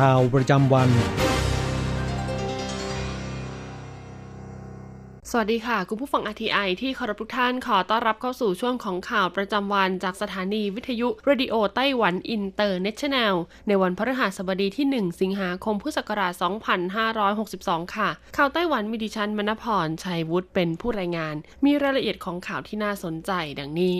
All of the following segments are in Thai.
ข่าวประจำวัน สวัสดีค่ะ คุณผู้ฟัง RTI ที่เคารพทุกท่านขอต้อนรับเข้าสู่ช่วงของข่าวประจำวันจากสถานีวิทยุ Radio Taiwan International ในวันพฤหัสบดีที่ 1 สิงหาคมพุทธศักราช 2562 ค่ะ ข่าวไต้หวันมีดิฉันมณพรชัยวุฒิเป็นผู้รายงาน มีรายละเอียดของข่าวที่น่าสนใจดังนี้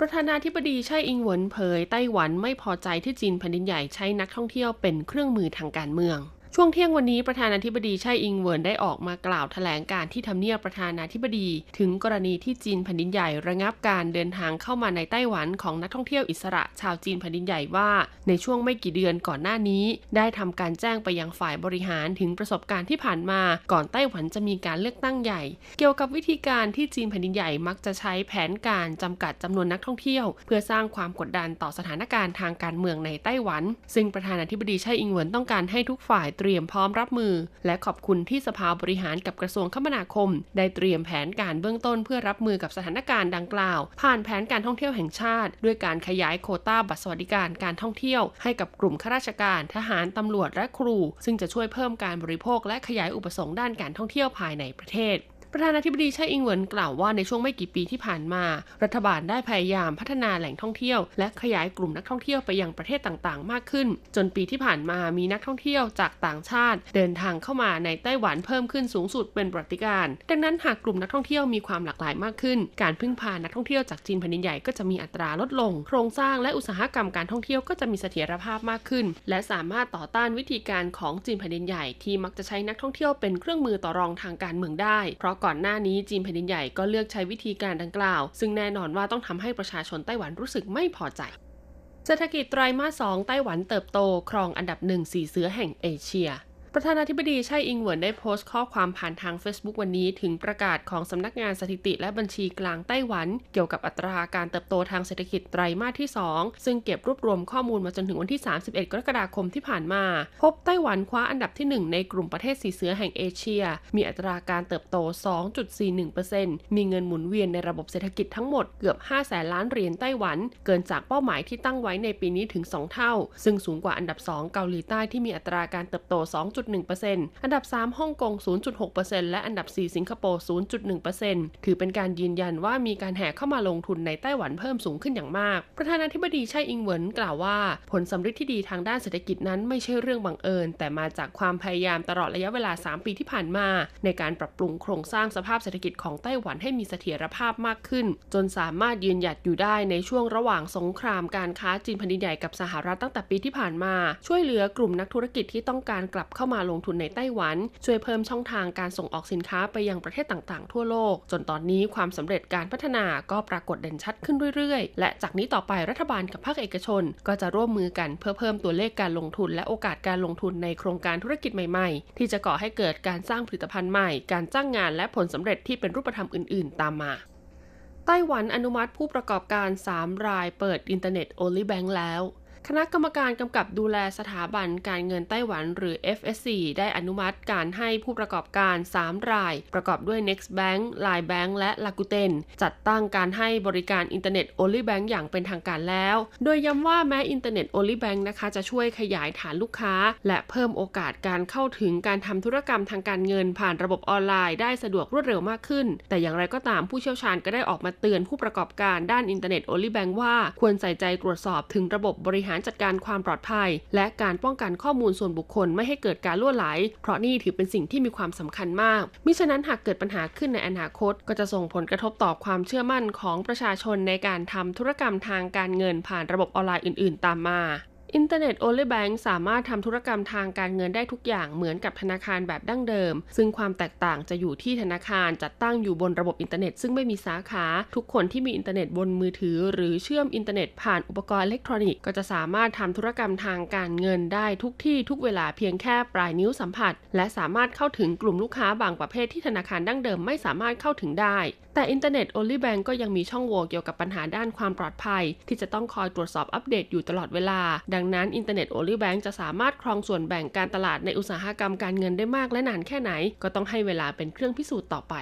ประธานาธิบดีไช่อิงเหวินเผยไต้หวันไม่พอใจที่จีนแผ่นดินใหญ่ใช้นักท่องเที่ยวเป็นเครื่องมือทางการเมือง ช่วงเที่ยงวันนี้ประธานาธิบดีไช่อิงเวินได้ออกมากล่าวแถลงการที่ทำเนียบประธานาธิบดี ถึงกรณีที่จีนแผ่นดินใหญ่ระงับการเดินทางเข้ามาในไต้หวันของนักท่องเที่ยวอิสระชาวจีนแผ่นดินใหญ่ว่า ในช่วงไม่กี่เดือนก่อนหน้านี้ ได้ทำการแจ้งไปยังฝ่ายบริหารถึงประสบการณ์ที่ผ่านมาก่อนไต้หวันจะมีการเลือกตั้งใหญ่ เกี่ยวกับวิธีการที่จีนแผ่นดินใหญ่มักจะใช้แผนการจำกัดจำนวนนักท่องเที่ยว เพื่อสร้างความกดดันต่อสถานการณ์ทางการเมืองในไต้หวัน ซึ่งประธานาธิบดีไช่อิงเวินต้องการให้ทุกฝ่ายเตรียมพร้อมรับมือ และขอบคุณที่สภาบริหารกับกระทรวงคมนาคม ได้เตรียมแผนการเบื้องต้นเพื่อรับมือกับสถานการณ์ดังกล่าว ผ่านแผนการท่องเที่ยวแห่งชาติ ด้วยการขยายโคต้าบัตรสวัสดิการการท่องเที่ยว ให้กับกลุ่มข้าราชการทหารตำรวจและครู ซึ่งจะช่วยเพิ่มการบริโภคและขยายอุปสงค์ด้านการท่องเที่ยวภายในประเทศ ประธานาธิบดีไช่อิงเหวินกล่าวว่าในช่วงไม่กี่ปีที่ผ่านมา รัฐบาลได้พยายามพัฒนาแหล่งท่องเที่ยว และขยายกลุ่มนักท่องเที่ยวไปยังประเทศต่างๆ มากขึ้น จนปีที่ผ่านมามีนักท่องเที่ยวจากต่างชาติ เดินทางเข้ามาในไต้หวันเพิ่มขึ้นสูงสุดเป็นประวัติการณ์ดังนั้นหากกลุ่มนักท่องเที่ยวมีความหลากหลายมากขึ้น การพึ่งพานักท่องเที่ยวจากจีนแผ่นดินใหญ่ก็จะมีอัตราลดลง โครงสร้างและอุตสาหกรรมการท่องเที่ยวก็จะมีเสถียรภาพมากขึ้น และสามารถต่อต้านวิธีการของจีนแผ่นดินใหญ่ที่มักจะใช้นักท่องเที่ยวเป็นเครื่องมือต่อรองทางการเมืองได้ เพราะก่อนหน้านี้จีนแผ่นดินใหญ่ก็เลือกใช้วิธีการดังกล่าว ซึ่งแน่นอนว่าต้องทำให้ประชาชนไต้หวันรู้สึกไม่พอใจเศรษฐกิจไตรมาสสองไต้หวันเติบโต ครองอันดับหนึ่งสีเสือแห่งเอเชีย ประธานาธิบดีไช่อิงเหวินได้โพสต์ข้อความผ่านทาง Facebook วันนี้ถึงประกาศของสำนักงานสถิติและบัญชีกลางไต้หวัน เกี่ยวกับอัตราการเติบโตทางเศรษฐกิจไตรมาสที่ 2 ซึ่งเก็บรวบรวมข้อมูลมาจนถึงวันที่ 31 กรกฎาคมที่ผ่านมา พบไต้หวันคว้าอันดับที่ 1 ในกลุ่มประเทศสีเสือแห่งเอเชีย มีอัตราการเติบโต 2.41%มีเงินหมุนเวียนในระบบเศรษฐกิจทั้งหมดเกือบ 5 แสนล้านเหรียญไต้หวัน เกินจากเป้าหมายที่ตั้งไว้ในปีนี้ถึง 2 เท่า ซึ่งสูงกว่าอันดับ 2 เกาหลีใต้ที่มีอัตราการเติบโต2.1%อันดับ 3 ฮ่องกง 0.6%และอันดับ 4 สิงคโปร์ 0.1%ถือเป็นการยืนยันว่ามีการแห่เข้ามาลงทุนในไต้หวันเพิ่มสูงขึ้นอย่างมาก ประธานาธิบดีไช่อิงเหวินกล่าวว่า ผลสำฤทธิ์ที่ดีทางด้านเศรษฐกิจนั้นไม่ใช่เรื่องบังเอิญ แต่มาจากความพยายามตลอดระยะเวลา 3 ปีที่ผ่านมา ในการปรับปรุงโครงสร้างสภาพเศรษฐกิจของไต้หวันให้มีเสถียรภาพมากขึ้น จนสามารถยืนหยัดอยู่ได้ในช่วงระหว่างสงครามการค้าจีนแผ่นดินใหญ่กับสหรัฐตั้งแต่ปีที่ผ่านมา ช่วยเหลือกลุ่มนักธุรกิจที่ต้องการกลับเข้ามาลงทุนในไต้หวัน ช่วยเพิ่มช่องทางการส่งออกสินค้าไปยังประเทศต่างๆ ทั่วโลก จนตอนนี้ความสำเร็จการพัฒนาก็ปรากฏเด่นชัดขึ้นเรื่อยๆ และจากนี้ต่อไปรัฐบาลกับภาคเอกชน ก็จะร่วมมือกันเพื่อเพิ่มตัวเลขการลงทุน และโอกาสการลงทุนในโครงการธุรกิจใหม่ๆ ที่จะก่อให้เกิดการสร้างผลิตภัณฑ์ใหม่ การจ้างงานและผลสำเร็จที่เป็นรูปธรรมอื่น ๆ ตามมาไต้หวันอนุมัติผู้ประกอบการ 3 รายเปิด Internet Only Bank แล้ว คณะกรรมการกำกับดูแลสถาบันการเงินไต้หวันหรือ FSC ได้อนุมัติการให้ผู้ประกอบการ 3 ราย ประกอบด้วย Next Bank, Line Bank และ Rakuten จัดตั้งการให้บริการอินเทอร์เน็ต Only Bank อย่างเป็นทางการแล้ว โดยย้ำว่าแม้อินเทอร์เน็ต Only Bank นะคะจะช่วยขยายฐานลูกค้า และเพิ่มโอกาสการเข้าถึงการทำธุรกรรมทางการเงินผ่านระบบออนไลน์ได้สะดวกรวดเร็วมากขึ้น แต่อย่างไรก็ตามผู้เชี่ยวชาญก็ได้ออกมาเตือนผู้ประกอบการด้านอินเทอร์เน็ต Only Bank ว่าควรใส่ใจตรวจสอบถึงระบบบริหารจัดการความปลอดภัย และการป้องกันข้อมูลส่วนบุคคลไม่ให้เกิดการรั่วไหล เพราะนี่ถือเป็นสิ่งที่มีความสำคัญมาก มิฉะนั้นหากเกิดปัญหาขึ้นในอนาคต ก็จะส่งผลกระทบต่อความเชื่อมั่นของประชาชนในการทำธุรกรรมทางการเงินผ่านระบบออนไลน์อื่น ๆ ตามมา Internet Only Bank สามารถทำธุรกรรมทางการเงินได้ทุกอย่างเหมือนกับธนาคารแบบดั้งเดิม ซึ่งความแตกต่างจะอยู่ที่ธนาคารจัดตั้งอยู่บนระบบอินเทอร์เน็ตซึ่งไม่มีสาขา ทุกคนที่มีอินเทอร์เน็ตบนมือถือ หรือเชื่อมอินเทอร์เน็ตผ่านอุปกรณ์อิเล็กทรอนิกส์ก็จะสามารถทำธุรกรรมทางการเงินได้ทุกที่ทุกเวลาเพียงแค่ปลายนิ้วสัมผัส และสามารถเข้าถึงกลุ่มลูกค้าบางประเภทที่ธนาคารดั้งเดิมไม่สามารถเข้าถึงได้แต่ Internet Only Bank ก็ยังมีช่องโหว่เกี่ยวกับปัญหาด้านความปลอดภัย ที่จะต้องคอยตรวจสอบอัปเดตอยู่ตลอดเวลา ดังนั้น Internet Only Bank จะสามารถครองส่วนแบ่งการตลาดในอุตสาหกรรมการเงินได้มากและนานแค่ไหน ก็ต้องให้เวลาเป็นเครื่องพิสูจน์ต่อไป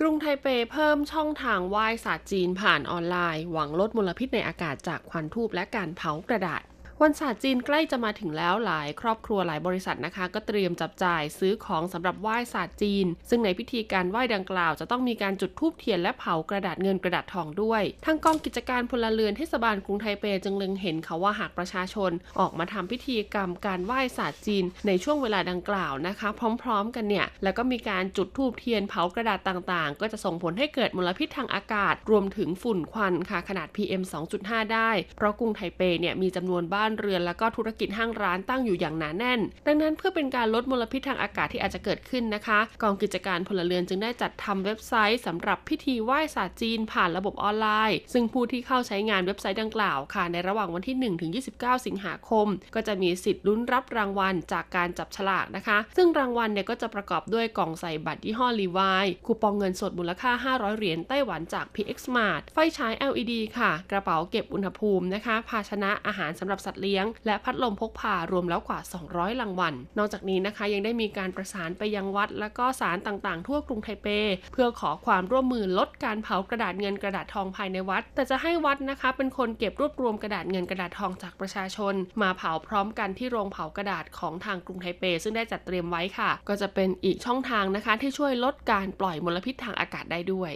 กรุงไทเปเพิ่มช่องทางไหว้ศาสตร์จีนผ่านออนไลน์ หวังลดมลพิษในอากาศจากควันทูบและการเผากระดาษ วันศาสตร์จีนใกล้จะมาถึงแล้วหลายครอบครัวหลายบริษัทนะคะ ก็เตรียมจับจ่ายซื้อของสำหรับไหว้ศาสตร์จีน ซึ่งในพิธีการไหว้ดังกล่าว จะต้องมีการจุดธูปเทียนและเผากระดาษเงินกระดาษทองด้วย ทางกองกิจการพลเรือนเทศบาลกรุงไทเปจึงเล็งเห็นเขาว่าหากประชาชนออกมาทำพิธีกรรมการไหว้ศาสตร์จีน ในช่วงเวลาดังกล่าวนะคะ พร้อม ๆ กันเนี่ยแล้วก็มีการจุดธูปเทียนเผากระดาษต่างๆ ก็จะส่งผลให้เกิดมลพิษทางอากาศ รวมถึงฝุ่นควันค่ะขนาด PM 2.5 ได้ เพราะกรุงไทเปเนี่ยมีจำนวนบ้านเรือน แล้วก็ธุรกิจห้างร้านตั้งอยู่อย่างหนาแน่น ดังนั้นเพื่อเป็นการลดมลพิษทางอากาศที่อาจจะเกิดขึ้นนะคะ กองกิจการพลเรือนจึงได้จัดทำเว็บไซต์สำหรับพิธีไหว้ศาสตร์จีนผ่านระบบออนไลน์ ซึ่งผู้ที่เข้าใช้งานเว็บไซต์ดังกล่าวค่ะ ในระหว่างวันที่ 1 ถึง 29 สิงหาคม ก็จะมีสิทธิ์ลุ้นรับรางวัลจากการจับฉลากนะคะ ซึ่งรางวัลเนี่ยก็จะประกอบด้วยกล่องใส่บัตรยี่ห้อลีวายคูปองเงินสดมูลค่า 500 เหรียญไต้หวันจาก PX Smart ไฟฉาย LED ค่ะ กระเป๋าเก็บอุณหภูมินะคะ ภาชนะอาหารสำหรับสัตว์เลี้ยง และพัดลมพกพารวมแล้วกว่า 200รางวัล นอกจากนี้นะคะยังได้มีการประสานไปยังวัด และก็ศาลต่างๆ ทั่วกรุงไทเป เพื่อขอความร่วมมือลดการเผากระดาษเงินกระดาษทองภายในวัด แต่จะให้วัดนะคะเป็นคนเก็บรวบรวมกระดาษเงินกระดาษทองจากประชาชน มาเผาพร้อมกันที่โรงเผากระดาษของทางกรุงไทเป ซึ่งได้จัดเตรียมไว้ค่ะ ก็จะเป็นอีกช่องทางนะคะที่ช่วยลดการปล่อยมลพิษทางอากาศได้ด้วย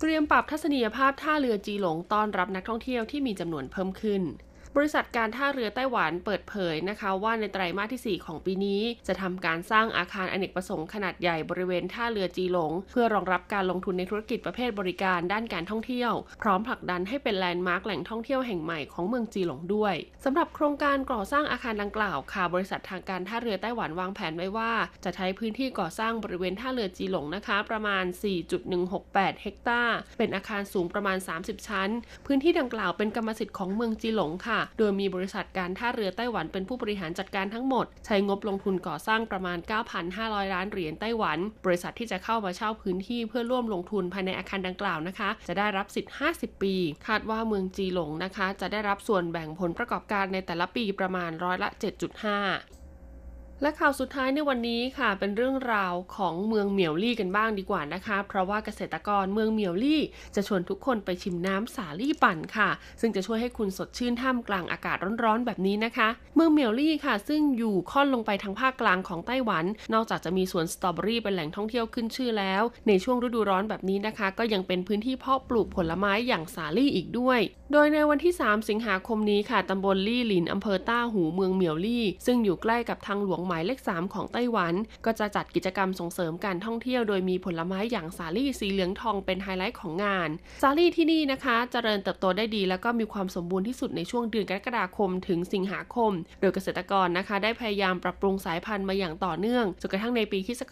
เตรียมปรับทัศนียภาพท่าเรือจีหลงต้อนรับนักท่องเที่ยวที่มีจำนวนเพิ่มขึ้น บริษัทการท่าเรือไต้หวันเปิดเผยนะคะว่าในไตรมาสที่ 4 ของปีนี้ จะทำการสร้างอาคารอเนกประสงค์ขนาดใหญ่บริเวณท่าเรือจีหลง เพื่อรองรับการลงทุนในธุรกิจประเภทบริการด้านการท่องเที่ยว พร้อมผลักดันให้เป็น landmark แหล่งท่องเที่ยวแห่งใหม่ของเมืองจีหลงด้วยสำหรับโครงการก่อสร้างอาคารดังกล่าวค่ะบริษัททางการท่าเรือไต้หวันวางแผนไว้ว่า จะใช้พื้นที่ก่อสร้างบริเวณท่าเรือจีหลงนะคะ ประมาณ 4.168 เฮกตาร์เป็นอาคารสูงประมาณ 30 ชั้น พื้นที่ดังกล่าวเป็นกรรมสิทธิ์ของเมืองจีหลงค่ะโดยมีบริษัทการท่าเรือไต้หวันเป็นผู้บริหารจัดการทั้งหมด ใช้งบลงทุนก่อสร้างประมาณ 9,500 ล้านเหรียญไต้หวัน บริษัทที่จะเข้ามาเช่าพื้นที่เพื่อร่วมลงทุนภายในอาคารดังกล่าวนะคะ จะได้รับสิทธิ์ 50 ปี คาดว่าเมืองจีหลงนะคะ จะได้รับส่วนแบ่งผลประกอบการในแต่ละปีประมาณร้อยละ 7.5 และข่าวสุดท้ายในวันนี้ค่ะ เป็นเรื่องราวของเมืองเหมียวลี่กันบ้างดีกว่านะคะ เพราะว่าเกษตรกรเมืองเหมียวลี่ จะชวนทุกคนไปชิมน้ำสาลี่ปั่นค่ะ ซึ่งจะช่วยให้คุณสดชื่นท่ามกลางอากาศร้อนๆแบบนี้นะคะ เมืองเหมียวลี่ค่ะ ซึ่งอยู่ค่อนลงไปทางภาคกลางของไต้หวัน นอกจากจะมีสวนสตรอเบอรี่เป็นแหล่งท่องเที่ยวขึ้นชื่อแล้ว ในช่วงฤดูร้อนแบบนี้นะคะ ก็ยังเป็นพื้นที่เพาะปลูกผลไม้อย่างสาลี่อีกด้วย โดยในวันที่ 3 สิงหาคมนี้ค่ะตำบลลี่หลินอำเภอต้าหูเมืองเหมียวลี่ ซึ่งอยู่ใกล้กับทางหลวงหมายเลข 3 ของไต้หวัน ก็จะจัดกิจกรรมส่งเสริมการท่องเที่ยวโดยมีผลไม้อย่างสาลี่สีเหลืองทองเป็นไฮไลท์ของงาน สาลี่ที่นี่นะคะจเจริญเติบโตได้ดี แล้วก็มีความสมบูรณ์ที่สุดในช่วงเดือนกรกฎาคม ถึงสิงหาคม โดยเกษตรกรนะคะ ได้พยายามปรับปรุงสายพันธุ์มาอย่างต่อเนื่องจนกระทั่งในปีคศ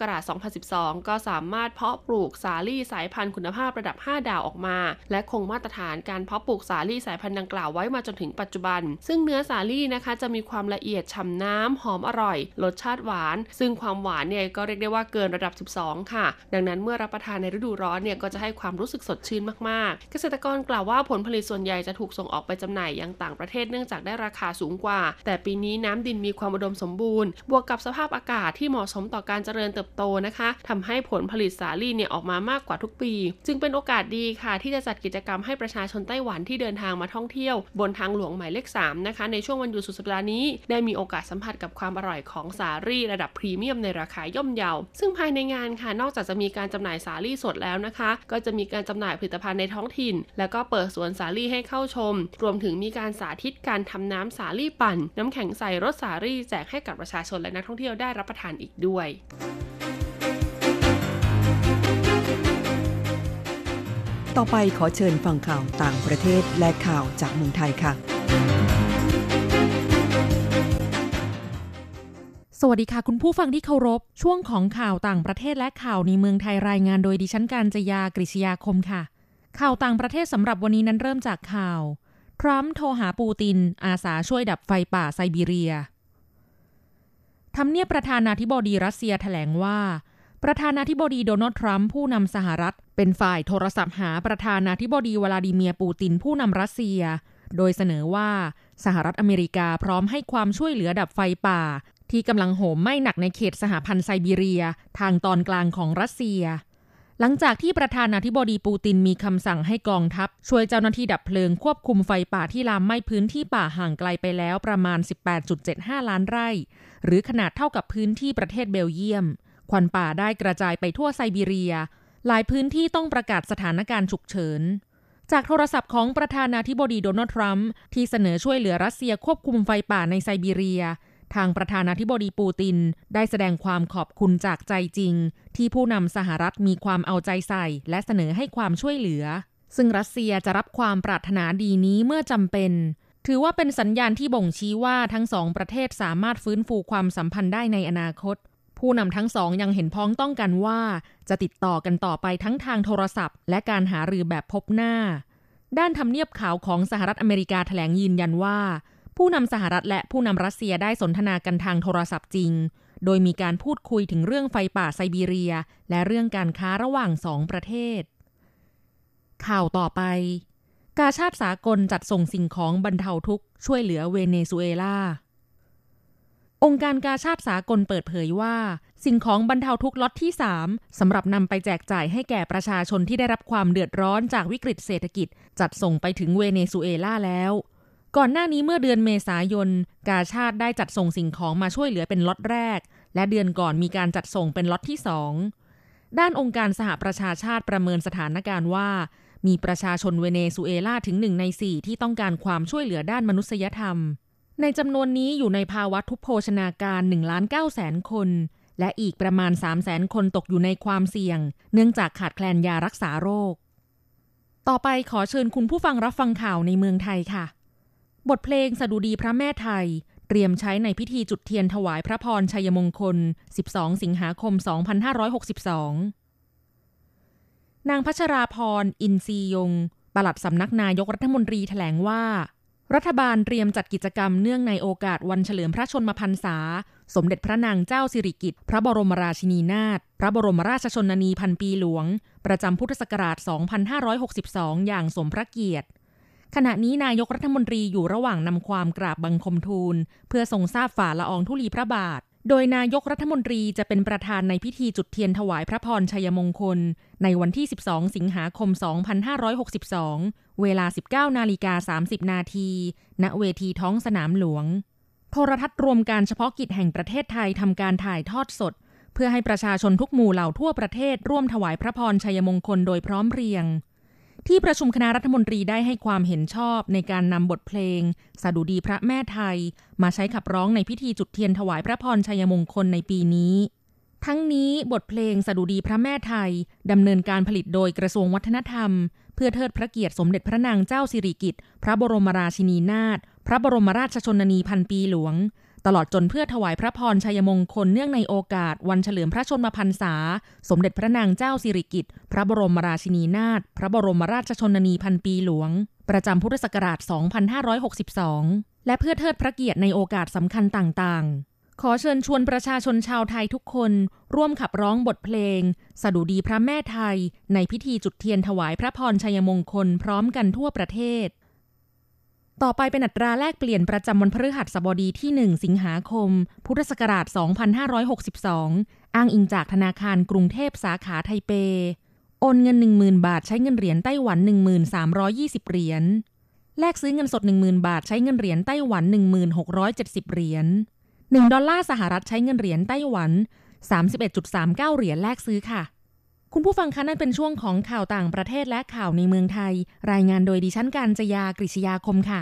2012 ก็สามารถเพาะปลูกสาลี่สายพันธุ์คุณภาพระดับ 5 ดาวออกมา และคงมาตรฐานการเพาะปลูกสาลี่สายพันธุ์ดังกล่าวไว้มาจนถึงปัจจุบัน ซึ่งเนื้อสาลี่นะคะจะมีความละเอียดฉ่ำน้ำหอมอร่อยรสสชาติหวาน ซึ่งความหวานเนี่ยก็เรียกได้ว่าเกินระดับ 12 ค่ะ ดังนั้นเมื่อรับประทานในฤดูร้อนเนี่ยก็จะให้ความรู้สึกสดชื่นมากๆ เกษตรกรกล่าวว่าผลผลิตส่วนใหญ่จะถูกส่งออกไปจำหน่ายยังต่างประเทศเนื่องจากได้ราคาสูงกว่า แต่ปีนี้น้ำดินมีความอุดมสมบูรณ์ บวกกับสภาพอากาศที่เหมาะสมต่อการเจริญเติบโตนะคะทำให้ผลผลิตสาลี่เนี่ยออกมามากกว่าทุกปี จึงเป็นโอกาสดีค่ะ ที่จะจัดกิจกรรมให้ประชาชนไต้หวันที่เดินทางมาท่องเที่ยว บนทางหลวงหมายเลข3นะคะในช่วงวันหยุดสุดสัปดาห์นี้ได้มีโอกาสสัมผัสกับความอร่อยของสาลี่ระดับพรีเมียมในราคาย่อมเยา ซึ่งภายในงานค่ะ นอกจากจะมีการจำหน่ายสาลี่สดแล้วนะคะ ก็จะมีการจำหน่ายผลิตภัณฑ์ในท้องถิ่น แล้วก็เปิดสวนสาลี่ให้เข้าชม รวมถึงมีการสาธิตการทำน้ำสาลี่ปั่น น้ำแข็งใส่รสสาลี่แจกให้กับประชาชนและนักท่องเที่ยวได้รับประทานอีกด้วยต่อไปขอเชิญฟังข่าวต่างประเทศและข่าวจากเมืองไทยค่ะ สวัสดีค่ะ คุณผู้ฟังที่เคารพ ช่วงของข่าวต่างประเทศและข่าวในเมืองไทยรายงานโดยดิฉันการจยากริชยาคมค่ะ ข่าวต่างประเทศสำหรับวันนี้นั้นเริ่มจากข่าวทรัมป์โทรหาปูติน อาสาช่วยดับไฟป่าไซบีเรียทำเนียบประธานาธิบดีรัสเซียแถลงว่า ประธานาธิบดีโดนัลด์ทรัมป์ผู้นำสหรัฐ เป็นฝ่ายโทรศัพท์หาประธานาธิบดีวลาดิเมียร์ปูตินผู้นำรัสเซีย โดยเสนอว่าสหรัฐอเมริกาพร้อมให้ความช่วยเหลือดับไฟป่า ที่กำลังโหมไหม้หนักในเขตสหพันธ์ไซบีเรีย ทางตอนกลางของรัสเซีย หลังจากที่ประธานาธิบดีปูตินมีคำสั่งให้กองทัพ ช่วยเจ้าหน้าที่ดับเพลิงควบคุมไฟป่าที่ลามไหม้พื้นที่ป่าห่างไกลไปแล้วประมาณ 18.75 ล้านไร่ หรือขนาดเท่ากับพื้นที่ประเทศเบลเยียม ควันป่าได้กระจายไปทั่วไซบีเรีย หลายพื้นที่ต้องประกาศสถานการณ์ฉุกเฉินจากโทรศัพท์ของประธานาธิบดีโดนัลด์ทรัมป์ที่เสนอช่วยเหลือรัสเซียควบคุมไฟป่าในไซบีเรีย ทางประธานาธิบดีปูติน ได้แสดงความขอบคุณจากใจจริง ที่ผู้นำสหรัฐมีความเอาใจใส่ และเสนอให้ความช่วยเหลือ ซึ่งรัสเซียจะรับความปรารถนาดีนี้เมื่อจำเป็น ถือว่าเป็นสัญญาณที่บ่งชี้ว่าทั้งสองประเทศสามารถฟื้นฟูความสัมพันธ์ได้ในอนาคต ผู้นำทั้งสองยังเห็นพ้องต้องกันว่า จะติดต่อกันต่อไปทั้งทางโทรศัพท์ และการหารือแบบพบหน้า ด้านทำเนียบข่าวของสหรัฐอเมริกาแถลงยืนยันว่า ผู้นำสหรัฐและผู้นำรัสเซียได้สนทนากันทางโทรศัพท์จริง โดยมีการพูดคุยถึงเรื่องไฟป่าไซบีเรีย และเรื่องการค้าระหว่างสองประเทศ ข่าวต่อไป กาชาติสากลจัดส่งสิ่งของบรรเทาทุกข์ช่วยเหลือเวเนซุเอลาองค์การกาชาติสากลเปิดเผยว่า สิ่งของบรรเทาทุกข์ล็อตที่ 3สำหรับนำไปแจกจ่ายให้แก่ประชาชนที่ได้รับความเดือดร้อนจากวิกฤตเศรษฐกิจ จัดส่งไปถึงเวเนซุเอลาแล้ว ก่อนหน้านี้เมื่อเดือนเมษายน กาชาติได้จัดส่งสิ่งของมาช่วยเหลือเป็นล็อตแรก และเดือนก่อนมีการจัดส่งเป็นล็อตที่สองด้านองค์การสหประชาชาติประเมินสถานการณ์ว่า มีประชาชนเวเนซุเอลาถึงหนึ่งในสี่ที่ต้องการความช่วยเหลือด้านมนุษยธรรม ในจำนวนนี้อยู่ในภาวะทุพโภชนาการ1ล้าน9แสนคน และอีกประมาณ3แสนคนตกอยู่ในความเสี่ยง เนื่องจากขาดแคลนยารักษาโรค ต่อไปขอเชิญคุณผู้ฟังรับฟังข่าวในเมืองไทยค่ะ บทเพลงสดุดีพระแม่ไทย เตรียมใช้ในพิธีจุดเทียนถวายพระพรชัยมงคล 12 สิงหาคม 2562 นางพัชราพร อินทรียง ปลัดสำนักนายกรัฐมนตรีแถลงว่า รัฐบาลเตรียมจัดกิจกรรมเนื่องในโอกาสวันเฉลิมพระชนมพรรษา สมเด็จพระนางเจ้าสิริกิติ์พระบรมราชินีนาถพระบรมราชชนนีพันปีหลวง ประจำพุทธศักราช 2562 อย่างสมพระเกียรติ ขณะนี้นายกรัฐมนตรีอยู่ระหว่างนำความกราบบังคมทูล เพื่อทรงทราบฝ่าละอองธุลีพระบาท โดยนายกรัฐมนตรีจะเป็นประธานในพิธีจุดเทียนถวายพระพรชัยมงคล ในวันที่ 12 สิงหาคม 2562 เวลา 19 นาฬิกา 30 นาที ณ เวทีท้องสนามหลวง โทรทัศน์รวมการเฉพาะกิจแห่งประเทศไทยทำการถ่ายทอดสด เพื่อให้ประชาชนทุกหมู่เหล่าทั่วประเทศร่วมถวายพระพรชัยมงคลโดยพร้อมเพรียง ที่ประชุมคณะรัฐมนตรีได้ให้ความเห็นชอบในการนำบทเพลง สดุดีพระแม่ไทย มาใช้ขับร้องในพิธีจุดเทียนถวายพระพรชัยมงคลในปีนี้ ทั้งนี้บทเพลงสดุดีพระแม่ไทยดำเนินการผลิตโดยกระทรวงวัฒนธรรม เพื่อเทิดพระเกียรติสมเด็จพระนางเจ้าสิริกิติ์พระบรมราชินีนาถพระบรมราชชนนีพันปีหลวง ตลอดจนเพื่อถวายพระพรชัยมงคลเนื่องในโอกาส วันเฉลิมพระชนมพรรษา สมเด็จพระนางเจ้าสิริกิติ์พระบรมราชินีนาถพระบรมราชชนนีพันปีหลวง ประจำพุทธศักราช 2562 และเพื่อเทิดพระเกียรติในโอกาสสำคัญต่างๆ ขอเชิญชวนประชาชนชาวไทยทุกคน ร่วมขับร้องบทเพลง สดุดีพระแม่ไทย ในพิธีจุดเทียนถวายพระพรชัยมงคลพร้อมกันทั่วประเทศ ต่อไปเป็นอัตราแลกเปลี่ยนประจำวันพฤหัสบดีที่ 1 สิงหาคม พุทธศักราช 2562 อ้างอิงจากธนาคารกรุงเทพสาขาไทเป โอนเงิน 10,000 บาทใช้เงินเหรียญไต้หวัน 1320 เหรียญ แลกซื้อเงินสด 10,000 บาทใช้เงินเหรียญไต้หวัน 1670 เหรียญ 1 ดอลลาร์สหรัฐใช้เงินเหรียญไต้หวัน 31.39 เหรียญแลกซื้อค่ะ คุณผู้ฟังคะนั่นเป็นช่วงของข่าวต่างประเทศและข่าวในเมืองไทย รายงานโดยดิฉันการจยากริชยาคมค่ะ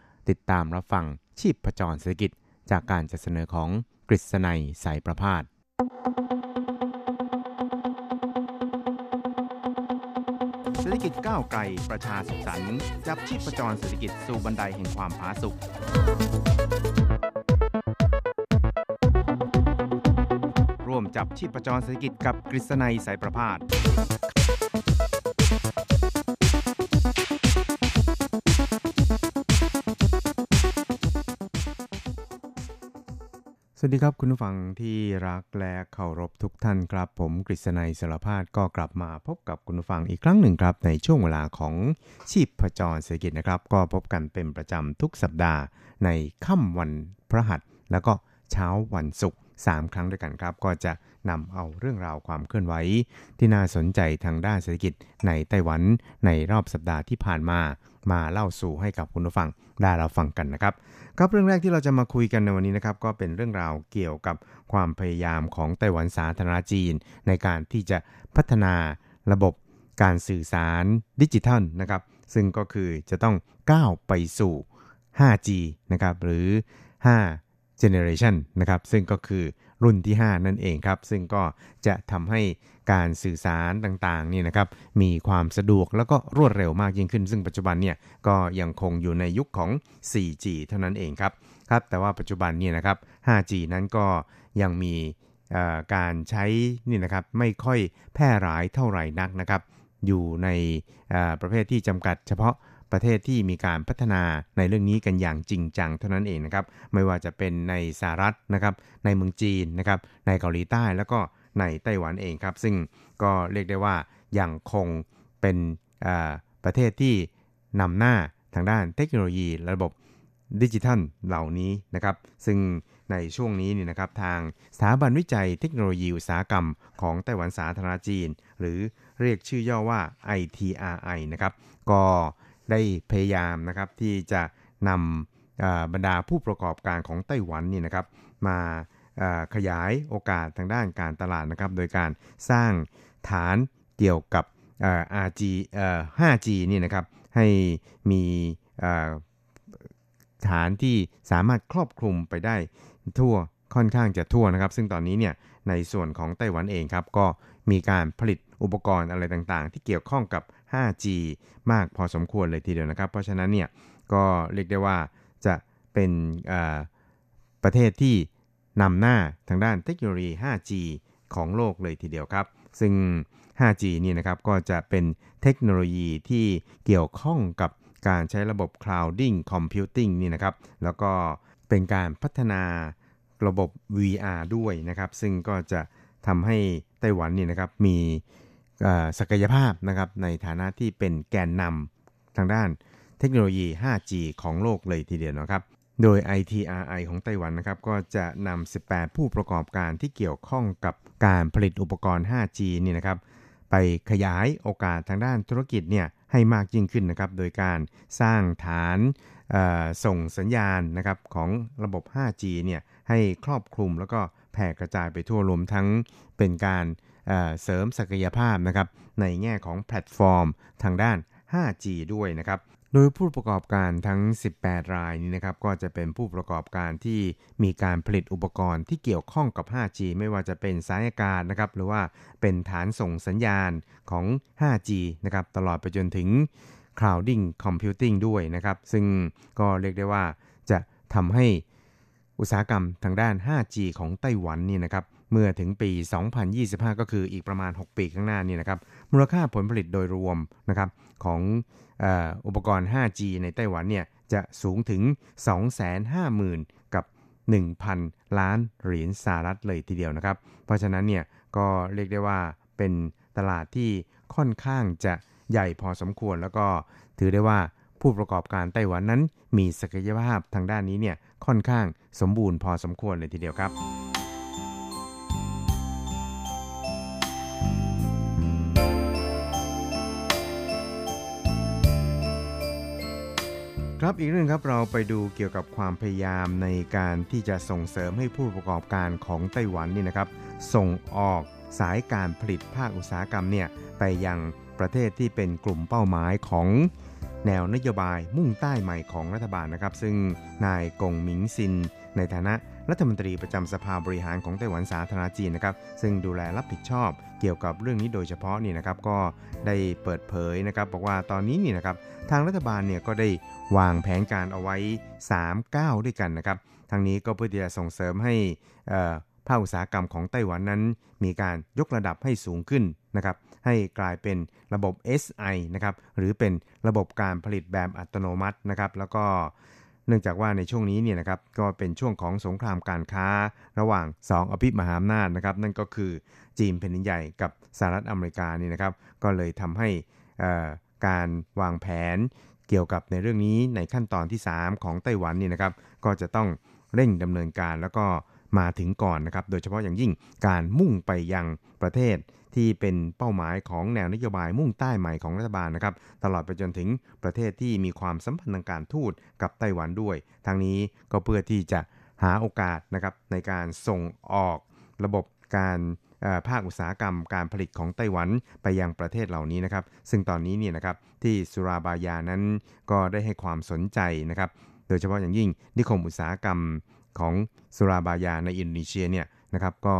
ติดตามรับฟังชีพประจรเศรษฐกิจ จากการจัดเสนอของกฤษณัยสายประพาสเศรษฐกิจก้าวไกลประชาสุขสันต์จับชีพจรเศรษฐกิจสู่บันไดแห่งความผาสุกร่วมจับชีพจรเศรษฐกิจกับกฤษณัยสายประพาส สวัสดีครับคุณผู้ฟังที่รักและเคารพทุกท่านครับ ผมกฤษณัยสารพาดก็กลับมาพบกับคุณผู้ฟังอีกครั้งหนึ่งครับ ในช่วงเวลาของชีพพจรเศรษฐกิจนะครับ ก็พบกันเป็นประจำทุกสัปดาห์ ในค่ำวันพระหัส แล้วก็เช้าวันศุกร์3ครั้งด้วยกันครับ ก็จะนำเอาเรื่องราวความเคลื่อนไหวที่น่าสนใจทางด้านเศรษฐกิจในไต้หวันในรอบสัปดาห์ที่ผ่านมา มาเล่าสู่ให้กับคุณผู้ฟังได้เราฟังกันนะครับครับเรื่องแรกที่เราจะมาคุยกันในวันนี้นะครับก็เป็นเรื่องราวเกี่ยวกับความพยายามของไต้หวันสาธารณจีน ในการที่จะพัฒนาระบบการสื่อสารดิจิทัลนะครับซึ่งก็คือจะต้องก้าวไปสู่ 5G นะครับหรือ 5 Generation นะครับซึ่งก็คือ รุ่นที่ 5 นั่นเองครับ ซึ่งก็จะทำให้การสื่อสารต่างๆนี่นะครับมีความสะดวกแล้วก็รวดเร็วมากยิ่งขึ้น ซึ่งปัจจุบันเนี่ยก็ยังคงอยู่ในยุคของ 4G เท่านั้นเองครับครับแต่ว่าปัจจุบันเนี่ยนะครับ 5G นั้นก็ยังมีการใช้นี่นะครับไม่ค่อยแพร่หลายเท่าไหร่นักนะครับ อยู่ในประเภทที่จำกัดเฉพาะ ประเทศที่มีการพัฒนาในเรื่องนี้กันอย่างจริงจังเท่านั้นเองนะครับไม่ว่าจะเป็นในสหรัฐนะครับในเมืองจีนนะครับในเกาหลีใต้แล้วก็ในไต้หวันเองครับ ซึ่งก็เรียกได้ว่ายังคงเป็นประเทศที่นำหน้าทางด้านเทคโนโลยีระบบดิจิทัลเหล่านี้นะครับ ซึ่งในช่วงนี้นี่นะครับทางสถาบันวิจัยเทคโนโลยีอุตสาหกรรมของไต้หวันสาธารณจีน หรือเรียกชื่อย่อว่า ITRI นะครับ ก็ ได้พยายามนะครับที่จะนำบรรดาผู้ประกอบการของไต้หวันนี่นะครับมาขยายโอกาสทางด้านการตลาดนะครับ โดยการสร้างฐานเกี่ยวกับ RG 5G นี่นะครับให้มีฐานที่สามารถครอบคลุมไปได้ทั่วค่อนข้างจะทั่วนะครับ ซึ่งตอนนี้เนี่ยในส่วนของไต้หวันเองครับก็มีการผลิตอุปกรณ์อะไรต่างๆ ที่เกี่ยวข้องกับ 5G มากพอสมควรเลยทีเดียวนะครับ เพราะฉะนั้นเนี่ยก็เรียกได้ว่าจะเป็นประเทศที่นำหน้าทางด้านเทคโนโลยี 5G ของโลกเลยทีเดียวครับ ซึ่ง 5G นี่นะครับก็จะเป็นเทคโนโลยีที่เกี่ยวข้องกับการใช้ระบบ clouding computing นี่นะครับ แล้วก็เป็นการพัฒนาระบบ VR ด้วยนะครับ ซึ่งก็จะทำให้ไต้หวันนี่นะครับมี ศักยภาพนะครับในฐานะที่เป็นแกนนำทางด้านเทคโนโลยี 5G ของโลกเลยทีเดียวนะครับ โดย ITRI ของไต้หวันนะครับก็จะนำ 18 ผู้ประกอบการที่เกี่ยวข้องกับการผลิตอุปกรณ์ 5G นี่นะครับไปขยายโอกาสทางด้านธุรกิจเนี่ยให้มากยิ่งขึ้นนะครับ โดยการสร้างฐานส่งสัญญาณนะครับของระบบ 5G เนี่ยให้ครอบคลุมแล้วก็แผ่กระจายไปทั่วรวมทั้งเป็นการ เเสริมศักยภาพนะครับในแง่ของแพลตฟอร์มทางด้าน 5G ด้วยนะครับโดยผู้ประกอบการทั้ง 18 รายนี้นะครับก็จะเป็นผู้ประกอบการที่มีการผลิตอุปกรณ์ที่เกี่ยวข้องกับ 5G ไม่ว่าจะเป็นสายอากาศนะครับหรือว่าเป็นฐานส่งสัญญาณของ 5G นะครับตลอดไปจนถึง Clouding Computing ด้วยนะครับ ซึ่งก็เรียกได้ว่าจะทำให้อุตสาหกรรมทางด้าน 5G ของไต้หวันนี่นะครับ เมื่อถึงปี 2025 ก็คืออีกประมาณ 6 ปีข้างหน้านี่นะครับ มูลค่าผลผลิตโดยรวมนะครับของออุปกรณ์ 5G ในไต้หวันเนี่ยจะสูงถึง 250,000 กับ 1,000 ล้านเหรียญสหรัฐเลยทีเดียวนะครับ เพราะฉะนั้นเนี่ยก็เรียกได้ว่าเป็นตลาดที่ค่อนข้างจะใหญ่พอสมควรแล้วก็ถือได้ว่าผู้ประกอบการไต้หวันนั้นมีศักยภาพทางด้านนี้เนี่ยค่อนข้างสมบูรณ์พอสมควรเลยทีเดียวครับ ครับอีกเรื่องครับเราไปดูเกี่ยวกับความพยายามในการที่จะส่งเสริมให้ผู้ประกอบการของไต้หวันนี่นะครับ ส่งออกสายการผลิตภาคอุตสาหกรรมเนี่ยไปยังประเทศที่เป็นกลุ่มเป้าหมายของแนวนโยบายมุ่งใต้ใหม่ของรัฐบาลนะครับ ซึ่งนายกงหมิงซิน ในฐานะ รัฐมนตรีประจำสภาบริหารของไต้หวันสาธารณจีนนะครับ ซึ่งดูแลรับผิดชอบเกี่ยวกับเรื่องนี้โดยเฉพาะนี่นะครับก็ได้เปิดเผยนะครับ บอกว่าตอนนี้นี่นะครับทางรัฐบาลเนี่ยก็ได้วางแผนการเอาไว้3ก้าด้วยกันนะครับทางนี้ก็เพื่อที่จะส่งเสริมให้ภาคอุตสาหกรรมของไต้หวันนั้น มีการยกระดับให้สูงขึ้นนะครับให้กลายเป็นระบบ SI นะครับหรือเป็นระบบการผลิตแบบอัตโนมัตินะครับ แล้วก็ นื่องจากว่าในช่วงนี้เนี่ยนะครับก็เป็นช่วงของสงครามการค้าระหว่าง 2 อภิมหาอำนาจนะครับนั่นก็คือจีนแผ่นดินใหญ่กับสหรัฐอเมริกานี่นะครับก็เลยทำให้การวางแผนเกี่ยวกับในเรื่องนี้ในขั้นตอนที่ 3 ของไต้หวันนี่นะครับก็จะต้องเร่งดำเนินการแล้วก็มาถึงก่อนนะครับโดยเฉพาะอย่างยิ่งการมุ่งไปยังประเทศ ที่เป็นเป้าหมายของแนวนโยบายมุ่งใต้ใหม่ของรัฐบาลนะครับ ตลอดไปจนถึงประเทศที่มีความสัมพันธ์ทางการทูตกับไต้หวันด้วย ทางนี้ก็เพื่อที่จะหาโอกาสนะครับในการส่งออกระบบการภาคอุตสาหกรรมการผลิตของไต้หวันไปยังประเทศเหล่านี้นะครับ ซึ่งตอนนี้เนี่ยนะครับที่สุราบายานั้นก็ได้ให้ความสนใจนะครับ โดยเฉพาะอย่างยิ่งนิคมอุตสาหกรรมของสุราบายาในอินโดนีเซียเนี่ยนะครับก็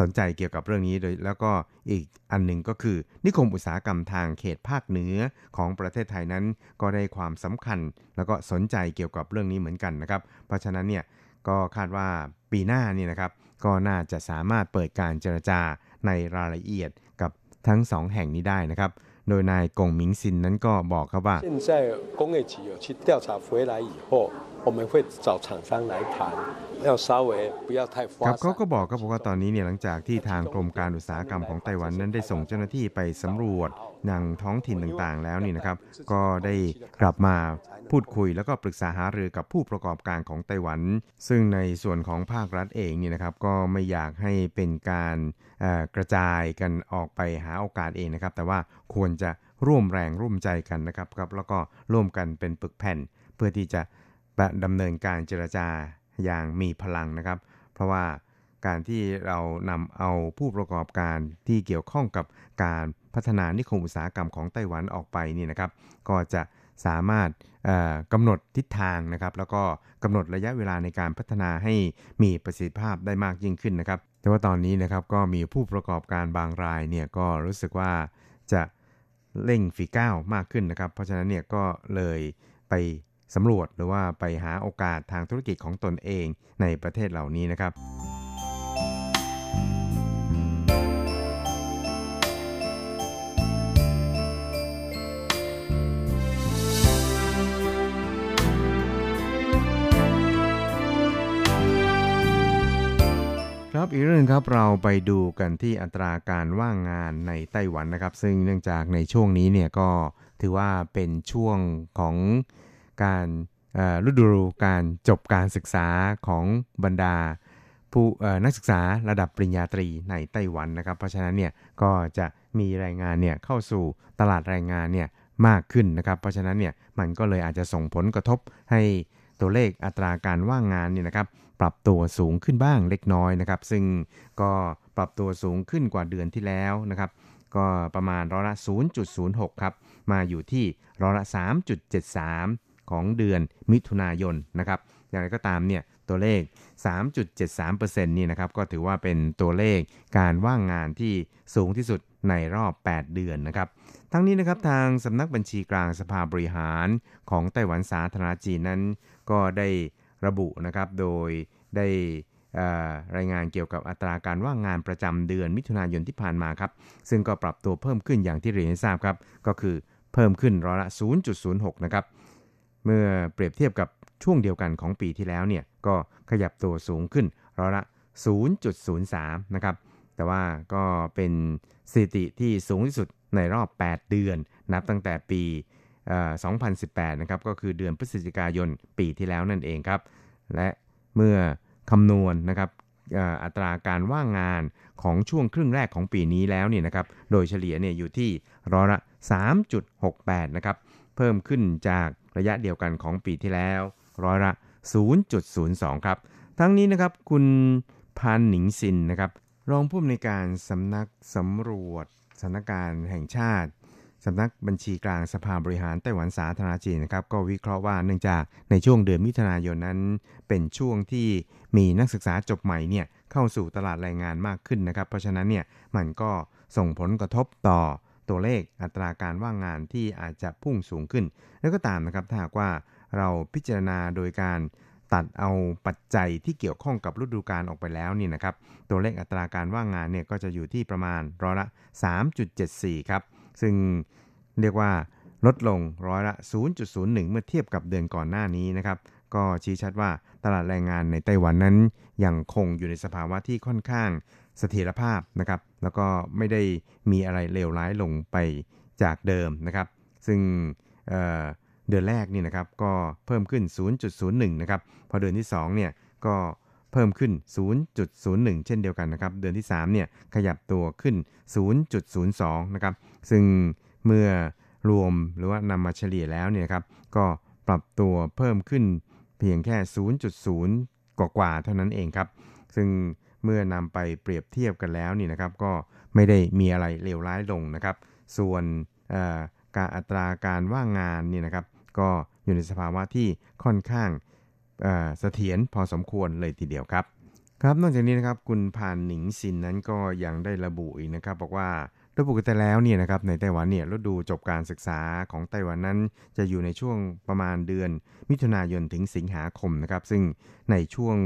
สนใจเกี่ยวกับเรื่องนี้โดยแล้วก็อีกอันหนึ่งก็คือ นิคมอุตสาหกรรมทางเขตภาคเหนือของประเทศไทยนั้น ก็ได้ความสำคัญ แล้วก็สนใจเกี่ยวกับเรื่องนี้เหมือนกันนะครับ เพราะฉะนั้นเนี่ยก็คาดว่าปีหน้านี่นะครับ ก็น่าจะสามารถเปิดการเจรจาในรายละเอียดกับทั้งสองแห่งนี้ได้นะครับ โดยนายกงหมิงซินนั้นก็บอกครับว่า 现在工业局有去调查回来以后， 我们会找厂商来谈，要稍微不要太 ครั 发 บเขา 散。 ก็บอกครับบอกว่าตอนนี้เนี่ยหลังจากที่ทางกรมการอุตสาหกรรมของไต้หวันนั้นได้ส่งเจ้าหน้าที่ไปสำรวจยังท้องถิ่นต่างๆ แล้วนี่นะครับ ก็ได้กลับมาพูดคุยแล้วก็ปรึกษาหารือกับผู้ประกอบการของไต้หวัน ซึ่งในส่วนของภาครัฐเองเนี่ยนะครับ ก็ไม่อยากให้เป็นการเอ่อกระจายกันออกไปหาโอกาสเองนะครับ แต่ว่าควรจะร่วมแรงร่วมใจกันนะครับครับแล้วก็ร่วมกันเป็นปึกแผ่น เพื่อที่จะ ดำเนินการเจรจาอย่างมีพลังนะครับ เพราะว่าการที่เรานำเอาผู้ประกอบการที่เกี่ยวข้องกับการพัฒนานิคมอุตสาหกรรมของไต้หวันออกไปนี่นะครับ ก็จะสามารถกำหนดทิศทางนะครับ แล้วก็กำหนดระยะเวลาในการพัฒนาให้มีประสิทธิภาพได้มากยิ่งขึ้นนะครับ แต่ว่าตอนนี้นะครับก็มีผู้ประกอบการบางรายเนี่ยก็รู้สึกว่าจะเร่งฝีก้าวมากขึ้นนะครับ เพราะฉะนั้นเนี่ยก็เลยไป สำรวจหรือว่าไปหาโอกาสทางธุรกิจของตนเองในประเทศเหล่านี้นะครับครับอีกเรื่องครับเราไปดูกันที่อัตราการว่างงานในไต้หวันนะครับ ซึ่งเนื่องจากในช่วงนี้เนี่ยก็ถือว่าเป็นช่วงของ การฤดูการจบการศึกษาของบรรดา ผู้นักศึกษาระดับปริญญาตรีในไต้หวันนะครับ เพราะฉะนั้นเนี่ยก็จะมีแรงงานเนี่ยเข้าสู่ตลาดแรงงานเนี่ยมากขึ้นนะครับ เพราะฉะนั้นเนี่ยมันก็เลยอาจจะส่งผลกระทบให้ตัวเลขอัตราการว่างงานเนี่ยนะครับปรับตัวสูงขึ้นบ้างเล็กน้อยนะครับ ซึ่งก็ปรับตัวสูงขึ้นกว่าเดือนที่แล้วนะครับ ก็ประมาณร้อยละ 0.06 ครับ มาอยู่ที่ร้อยละ 3.73 ของเดือนมิถุนายนนะครับอย่างไรก็ตามเนี่ยตัวเลข 3.73%นี่นะครับก็ถือว่าเป็นตัวเลขการว่างงานที่สูงที่สุดในรอบ 8 เดือนนะครับ ทั้งนี้นะครับทางสำนักบัญชีกลางสภาบริหารของไต้หวันสาธารณจีนนั้น ก็ได้ระบุนะครับโดยได้รายงานเกี่ยวกับอัตราการว่างงานประจำเดือนมิถุนายนที่ผ่านมาครับ ซึ่งก็ปรับตัวเพิ่มขึ้นอย่างที่เรียนให้ทราบครับ ก็คือเพิ่มขึ้นร้อยละ 0.06 นะครับ เมื่อเปรียบเทียบกับช่วงเดียวกันของปีที่แล้วเนี่ยก็ขยับตัวสูงขึ้นร้อยละ 0.03 นะครับ แต่ว่าก็เป็นสถิติที่สูงที่สุดในรอบ 8 เดือน นับตั้งแต่ปีเอ่อ2018 นะครับ ก็คือเดือนพฤศจิกายนปีที่แล้วนั่นเองครับ และเมื่อคำนวณนะครับอัตราการว่างงานของช่วงครึ่งแรกของปีนี้แล้วเนี่ยนะครับ โดยเฉลี่ยเนี่ยอยู่ที่ร้อยละ 3.68 นะครับ เพิ่มขึ้นจาก ระยะเดียวกันของปีที่แล้ว ร้อยละ 0.02 ครับ ทั้งนี้นะครับคุณพันหนิงซินนะครับรองผู้อำนวยการสำนักสำรวจสถานการณ์แห่งชาติสำนักบัญชีกลางสภาบริหารไต้หวันสาธารณจีนนะครับก็วิเคราะห์ว่าเนื่องจากในช่วงเดือนมิถุนายนนั้น เป็นช่วงที่มีนักศึกษาจบใหม่เนี่ยเข้าสู่ตลาดแรงงานมากขึ้นนะครับ เพราะฉะนั้นเนี่ยมันก็ส่งผลกระทบต่อ ตัวเลขอัตราการว่างงานที่อาจจะพุ่งสูงขึ้น แล้วก็ตามนะครับถ้าหากว่าเราพิจารณาโดยการตัดเอาปัจจัยที่เกี่ยวข้องกับฤดูกาลออกไปแล้วนี่นะครับ ตัวเลขอัตราการว่างงานเนี่ยก็จะอยู่ที่ประมาณร้อยละ 3.74 ครับ ซึ่งเรียกว่าลดลงร้อยละ 0.01 เมื่อเทียบกับเดือนก่อนหน้านี้นะครับ ก็ชี้ชัดว่าตลาดแรงงานในไต้หวันนั้นยังคงอยู่ในสภาวะที่ค่อนข้างเสถียรภาพนะครับ แล้วก็ไม่ได้มีอะไรเลวร้ายลงไปจากเดิมนะครับ ซึ่งเเดือนแรกนี่นะครับก็เพิ่มขึ้น 0.01 นะครับ พอเดือนที่2เนี่ยก็เพิ่มขึ้น 0.01 เช่นเดียวกันนะครับ เดือนที่3เนี่ยขยับตัวขึ้น 0.02 นะครับ ซึ่งเมื่อรวมหรือว่านำมาเฉลี่ยแล้วเนี่ยครับ ก็ปรับตัวเพิ่มขึ้น พียงแค่ 0.0 กว่ากว่าๆเท่านั้นเองครับ ซึ่งเมื่อนำไปเปรียบเทียบกันแล้วนี่นะครับ ก็ไม่ได้มีอะไรเลวร้ายลงนะครับ ส่วนอ่อการอัตราการว่างงานนี่นะครับ ก็อยู่ในสภาวะที่ค่อนข้างเอ่อเสถียรพอสมควรเลยทีเดียวครับ ครับนอกจากนี้นะครับคุณพานหนิงซินนั้นก็ยังได้ระบุอีกนะครับ บอกว่า โดยปกติแล้วเนี่ยนะครับในไต้หวันเนี่ยฤดูจบการศึกษาของไต้หวันนั้น จะอยู่ในช่วงประมาณเดือน มิถุนายนถึงสิงหาคมนะครับซึ่งในช่วง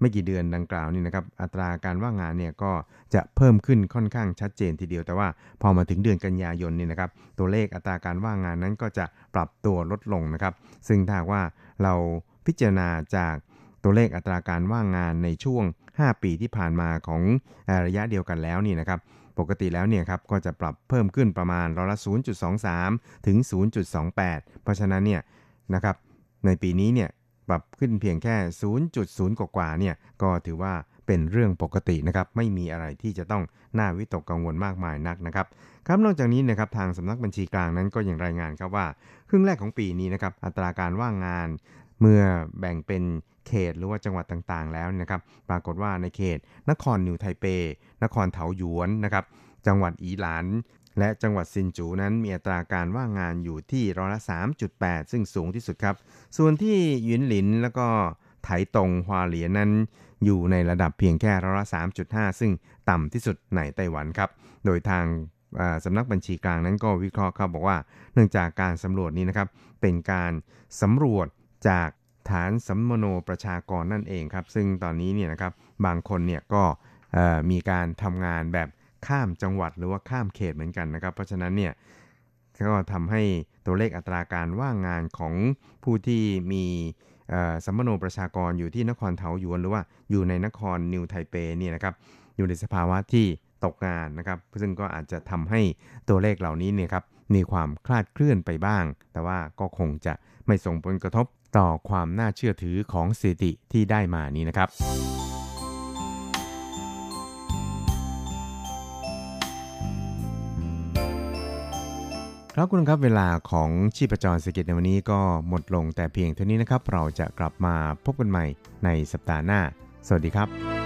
ไม่กี่เดือนดังกล่าวนี่นะครับอัตราการว่างงานเนี่ยก็จะเพิ่มขึ้นค่อนข้างชัดเจนทีเดียว แต่ว่าพอมาถึงเดือนกันยายนเนี่ยนะครับตัวเลขอัตราการว่างงานนั้นก็จะปรับตัวลดลงนะครับ ซึ่งถ้าว่าเราพิจารณาจากตัวเลขอัตราการว่างงานในช่วง 5 ปีที่ผ่านมาของระยะเดียวกันแล้วนี่นะครับ ปกติแล้วเนี่ยครับก็จะปรับเพิ่มขึ้นประมาณร้อยละ 0.23 ถึง 0.28 เพราะฉะนั้นเนี่ยนะครับในปีนี้เนี่ยปรับขึ้นเพียงแค่ 0.0 กว่าเนี่ยก็ถือว่าเป็นเรื่องปกตินะครับไม่มีอะไรที่จะต้องน่าวิตกกังวลมากมายนักนะครับครับนอกจากนี้นะครับทางสำนักบัญชีกลางนั้นก็ยังรายงานครับว่า ครึ่งแรกของปีนี้นะครับอัตราการว่างงาน เมื่อแบ่งเป็น เขตหรือว่าจังหวัดต่างๆ แล้วนะครับ ปรากฏว่าในเขต นครนิวไทเป นครเถาหยวนนะครับ จังหวัดอีหลาน และจังหวัดซินจูนั้นมีอัตราการว่างงานอยู่ที่ร้อยละ 3.8 ซึ่งสูงที่สุดครับ ส่วนที่หยินหลินแล้วก็ไถตรงฮวาเหลียนนั้นอยู่ในระดับเพียงแค่ร้อยละ 3.5 ซึ่งต่ำที่สุดในไต้หวันครับ โดยทางสำนักบัญชีกลางนั้นก็วิเคราะห์ครับบอกว่า เนื่องจากการสำรวจนี้นะครับ เป็นการสำรวจจาก ฐานสัมมโนประชากรนั่นเองครับ ซึ่งตอนนี้เนี่ยนะครับบางคนเนี่ยก็มีการทำงานแบบข้ามจังหวัดหรือว่าข้ามเขตเหมือนกันนะครับ เพราะฉะนั้นเนี่ยก็ทำให้ตัวเลขอัตราการว่างงานของผู้ที่มีสัมมโนประชากรอยู่ที่นครเทาหยวนหรือว่าอยู่ในนครนิวไทเปเนี่ยนะครับอยู่ในสภาวะที่ตกงานนะครับ ซึ่งก็อาจจะทำให้ตัวเลขเหล่านี้เนี่ยครับมีความคลาดเคลื่อนไปบ้าง แต่ว่าก็คงจะไม่ส่งผลกระทบ ต่อความน่าเชื่อถือของสถิติที่ได้มานี้นะครับ ครับคุณครับเวลาของชีพจรเศรษฐกิจในวันนี้ก็หมดลงแต่เพียงเท่านี้นะครับ เราจะกลับมาพบกันใหม่ในสัปดาห์หน้า สวัสดีครับ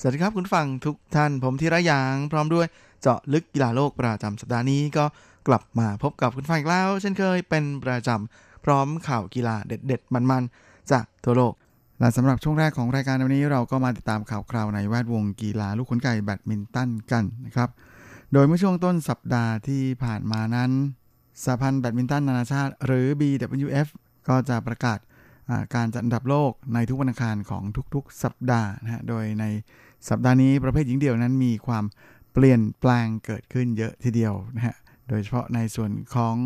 สวัสดีครับคุณฟังทุกท่านผมธีระยางพร้อมด้วยเจาะลึกกีฬาโลกประจำสัปดาห์นี้ก็กลับมาพบกับคุณฟังอีกแล้ว เช่นเคยเป็นประจำพร้อมข่าวกีฬาเด็ด ๆ มันๆ จากทั่วโลก และสำหรับช่วงแรกของรายการวันนี้เราก็มาติดตามข่าวคราวในแวดวงกีฬาลูกขนไก่แบดมินตันกันนะครับ โดยเมื่อช่วงต้นสัปดาห์ที่ผ่านมานั้นสหพันธ์แบดมินตันนานาชาติ หรือ BWF ก็จะประกาศการจัดอันดับโลกในทุกวันอังคารของทุกๆ สัปดาห์นะฮะโดยใน สัปดาห์นี้ประเภทหญิงเดี่ยวนั้นมีความเปลี่ยนแปลงเกิดขึ้นเยอะทีเดียวนะฮะ โดยเฉพาะในส่วนของ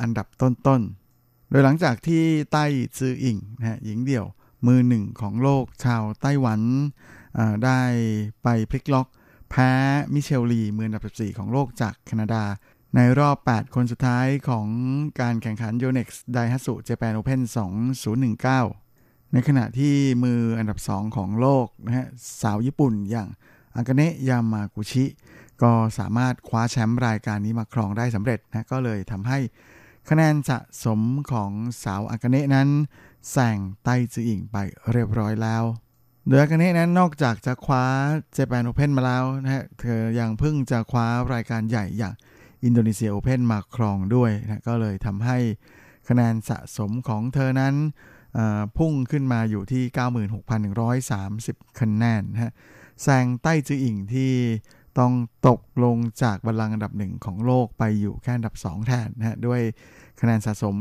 อันดับต้นๆ โดยหลังจากที่ไต้ซืออิงนะฮะหญิงเดี่ยวมือหนึ่งของโลกชาวไต้หวันได้ไปพลิกล็อก แพ้มิเชลลีมืออันดับ 14 ของโลกจากแคนาดา ในรอบ 8 คนสุดท้ายของการแข่งขัน Yonex Daihatsu Japan Open 2019 ในขณะที่มืออันดับ 2 ของโลกนะฮะสาวญี่ปุ่นอย่างอากาเนะยามากุชิ ก็สามารถคว้าแชมป์รายการนี้มาครองได้สำเร็จนะก็เลยทำให้คะแนนสะสมของสาวอากาเนะนั้นแซงไต้จืออิงไปเรียบร้อยแล้วโดยอากาเนะนั้นนอกจากจะคว้าเจแปนโอเพนมาแล้วนะฮะเธอยังเพิ่งจะคว้ารายการใหญ่อย่างอินโดนีเซียโอเพนมาครองด้วยนะก็เลยทำให้คะแนนสะสมของเธอนั้น พุ่งขึ้นมาอยู่ที่ 96,130 คะแนนนะฮะแซงไต้จืออิงที่ต้องตกลงจากบัลลังก์อันดับหนึ่งของโลกไปอยู่แค่อันดับ 2 แทนนะฮะด้วยคะแนนสะสม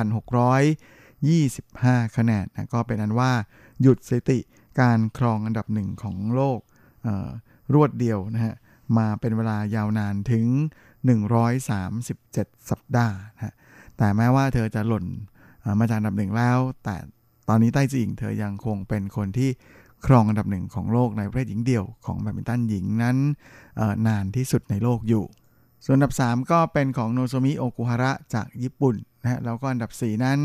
92,625 คะแนนนะก็เป็นอันว่าหยุดสถิติการครองอันดับหนึ่งของโลกรวดเดียวนะฮะมาเป็นเวลายาวนานถึง 137 สัปดาห์นะฮะแต่แม้ว่าเธอจะหล่น มาจากอันดับหนึ่งแล้ว แต่ตอนนี้ไต้จืออิงเธอยังคงเป็นคนที่ครองอันดับหนึ่งของโลกในประเภทหญิงเดี่ยวของแบดมินตันหญิงนั้นนานที่สุดในโลกอยู่ ส่วนอันดับ 3 ก็เป็นของโนโซมิโอกุฮาระจากญี่ปุ่นนะฮะแล้วก็อันดับ 4 นั้น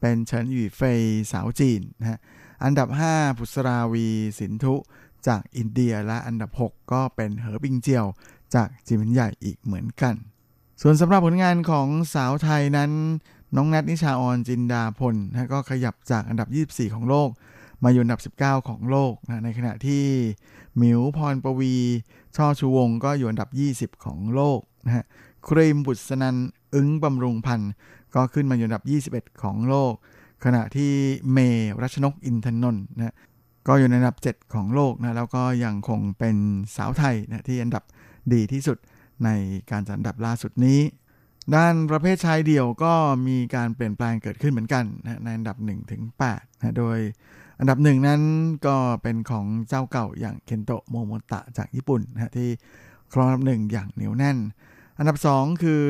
เป็นเฉินหยี่เฟยสาวจีนนะฮะอันดับ 5 พุสราวีสินทุจากอินเดียและอันดับ 6 ก็เป็นเหอปิงเจียว จากจีนใหญ่อีกเหมือนกัน ส่วนสำหรับผลงานของสาวไทยนั้น น้องนัทนิชาออนจินดาพลนะก็ขยับจากอันดับ 24 ของโลก มาอยู่อันดับ 19 ของโลกนะในขณะที่หมิวพรปวี ช่อชูวงก็อยู่อันดับ 20 ของโลกนะฮะครีมบุษนันอึ้งบำรุงพันธ์ก็ขึ้นมาอยู่อันดับ 21 ของโลก ขณะที่เมรัชนกอินทนนท์นะก็อยู่ในอันดับ 7 ของโลกนะแล้วก็ยังคงเป็นสาวไทยนะที่อันดับดีที่สุดในการจัดอันดับล่าสุดนี้ ด้านประเภทชายเดี่ยวก็มีการเปลี่ยนแปลงเกิดขึ้นเหมือนกันนะในอันดับ1ถึง8นะโดยอันดับหนึ่งนั้นก็เป็นของเจ้าเก่าอย่างเคนโตะโมโมตะจากญี่ปุ่นนะที่ครองอันดับหนึ่งอย่างเหนียวแน่น อันดับ 2 คือ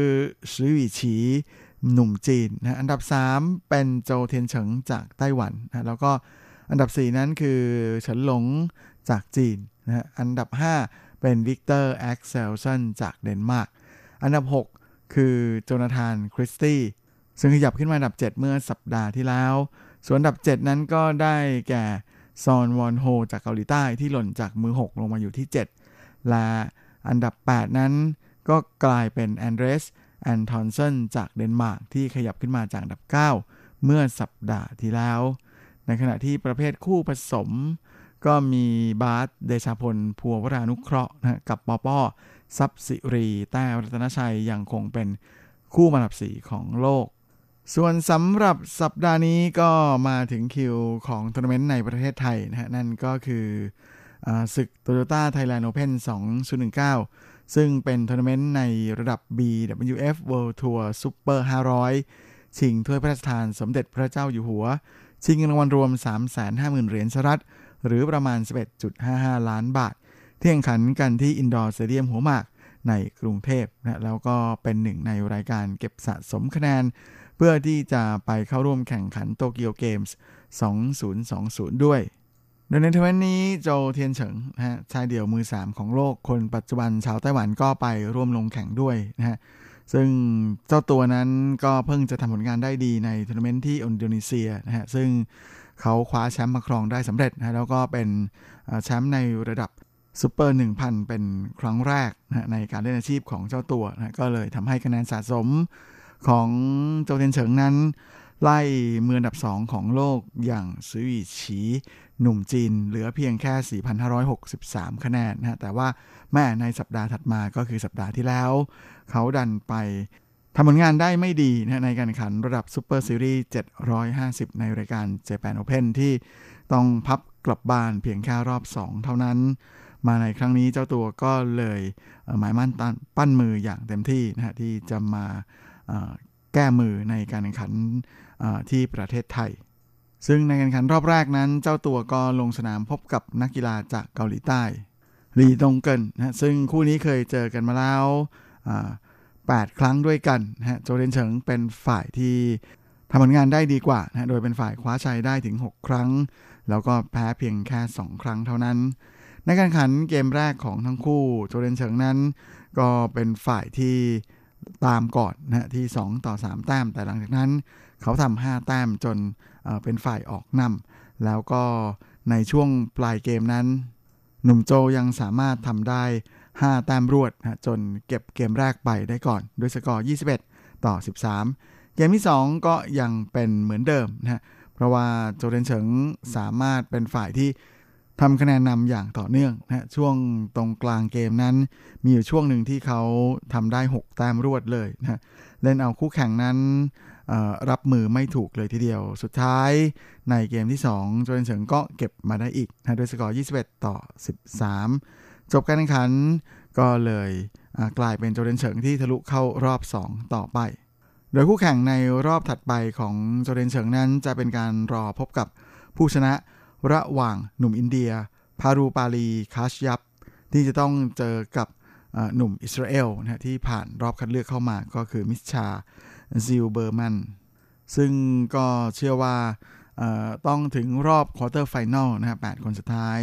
ซืออวี่ฉีหนุ่มจีนนะอันดับ 3 เป็นโจเทียนเฉิงจากไต้หวันนะแล้วก็อันดับ 4 นั้นคือเฉินหลงจากจีนนะอันดับ 5 เป็นวิกเตอร์แอ็กเซลสันจากเดนมาร์กอันดับ 6 คือโจนาธานคริสตี้ซึ่งขยับขึ้นมาอันดับ 7 เมื่อสัปดาห์ที่แล้ว ส่วนอันดับ 7 นั้นก็ได้แก่ซอนวอนโฮจากเกาหลีใต้ที่หล่นจากมือ 6 ลงมาอยู่ที่ 7 และอันดับ 8 นั้นก็กลายเป็นแอนเดรสแอนทอนเซนจากเดนมาร์กที่ขยับขึ้นมาจากอันดับ 9 เมื่อสัปดาห์ที่แล้ว ในขณะที่ประเภทคู่ผสม ก็มีบาสเดชาพลพัววรานุเคราะห์นะกับปอปอ ทรัพย์สิรีแต้รัตนชัยยังคงเป็นคู่มืออันดับสี่ของโลก ส่วนสำหรับสัปดาห์นี้ก็มาถึงคิวของทัวร์นาเมนต์ในประเทศไทยนะฮะนั่นก็คือศึก Toyota Thailand Open 2019 ซึ่งเป็นทัวร์นาเมนต์ในระดับ BWF World Tour Super 500 ชิงถ้วยพระราชทานสมเด็จพระเจ้าอยู่หัว ชิงเงินรางวัลรวม 350,000เหรียญสหรัฐ หรือประมาณ 11.55 ล้านบาท ที่แข่งขันกันที่อินดอร์สเตเดียมหัวหมากในกรุงเทพนะแล้วก็เป็นหนึ่งในรายการเก็บสะสมคะแนน เพื่อที่จะไปเข้าร่วมแข่งขันโตเกียวเกมส์ 2020 ด้วย โดยในทัวร์นาเมนต์นี้โจเทียนเฉิงนะฮะชายเดี่ยวมือ 3 ของโลกคนปัจจุบันชาวไต้หวันก็ไปร่วมลงแข่งด้วยนะฮะซึ่งเจ้าตัวนั้นก็เพิ่งจะทำผลงานได้ดีในทัวร์นาเมนต์ที่อินโดนีเซียนะฮะซึ่งเขาคว้าแชมป์มาครองได้สำเร็จนะแล้วก็เป็นแชมป์ในระดับ ซูเปอร์ 1,000 เป็นครั้งแรกนะในการเล่นอาชีพของเจ้าตัวนะก็เลยทำให้คะแนนสะสมของโจเทียนเฉิงนั้น ไล่มืออันดับ 2 ของโลกอย่างซืออวี่ฉีหนุ่มจีน เหลือเพียงแค่ 4,563 คะแนนนะแต่ว่าแม้ในสัปดาห์ถัดมาก็คือสัปดาห์ที่แล้ว เขาดันไปทำผลงานได้ไม่ดีนะในการแข่งขันระดับซูเปอร์ซีรีส์ 750 ในรายการ Japan Open ที่ต้องพับกลับบ้านเพียงแค่รอบ 2 เท่านั้น มาในครั้งนี้เจ้าตัวก็เลยหมายมั่นปั้นมืออย่างเต็มที่นะฮะที่จะมาแก้มือในการแข่งขันที่ประเทศไทย ซึ่งในการแข่งขันรอบแรกนั้น เจ้าตัวก็ลงสนามพบกับนักกีฬาจากเกาหลีใต้ลีตงเกินนะซึ่งคู่นี้เคยเจอกันมาแล้ว8 ครั้งด้วยกันนะฮะโจเดนเฉิงเป็นฝ่ายที่ทำผลงานได้ดีกว่านะโดยเป็นฝ่ายคว้าชัยได้ถึง 6 ครั้ง แล้วก็แพ้เพียงแค่ 2 ครั้งเท่านั้น ในการแข่งขันเกมแรกของทั้งคู่โจเดนเฉิงนั้น ก็เป็นฝ่ายที่ตามก่อนนะที่ 2 ต่อ 3 แต้ม แต่หลังจากนั้นเขาทำ5แต้มจนเป็นฝ่ายออกนำแล้วก็ในช่วงปลายเกมนั้น หนุ่มโจยังสามารถทำได้ 5 แต้มรวดนะจนเก็บเกมแรกไปได้ก่อน ด้วยสกอร์ 21 ต่อ 13 เกมที่ 2 ก็ยังเป็นเหมือนเดิมนะเพราะว่าโจเดนเฉิงสามารถเป็นฝ่ายที่ ทำคะแนนนำอย่างต่อเนื่องนะช่วงตรงกลางเกมนั้น มีอยู่ช่วงหนึ่งที่เขาทำได้ 6 แต้มรวดเลยนะเล่นเอาคู่แข่งนั้นรับมือไม่ถูกเลยทีเดียว สุดท้ายในเกมที่ 2 โจเดนเฉิงก็เก็บมาได้อีกนะด้วยสกอร์ 21 ต่อ 13 จบการแข่งขันก็เลยกลายเป็นโจเดนเฉิงที่ทะลุเข้ารอบ 2 ต่อไปโดยคู่แข่งในรอบถัดไปของโจเดนเฉิงนั้นจะเป็นการรอพบกับผู้ชนะ ระหว่างหนุ่มอินเดีย พารูปาลีคาชยับ ที่จะต้องเจอกับหนุ่มอิสราเอลนะที่ผ่านรอบคัดเลือกเข้ามาก็คือมิชชาซิลเบอร์มัน ซึ่งก็เชื่อว่าต้องถึงรอบ quarter final นะครับ8คนสุดท้าย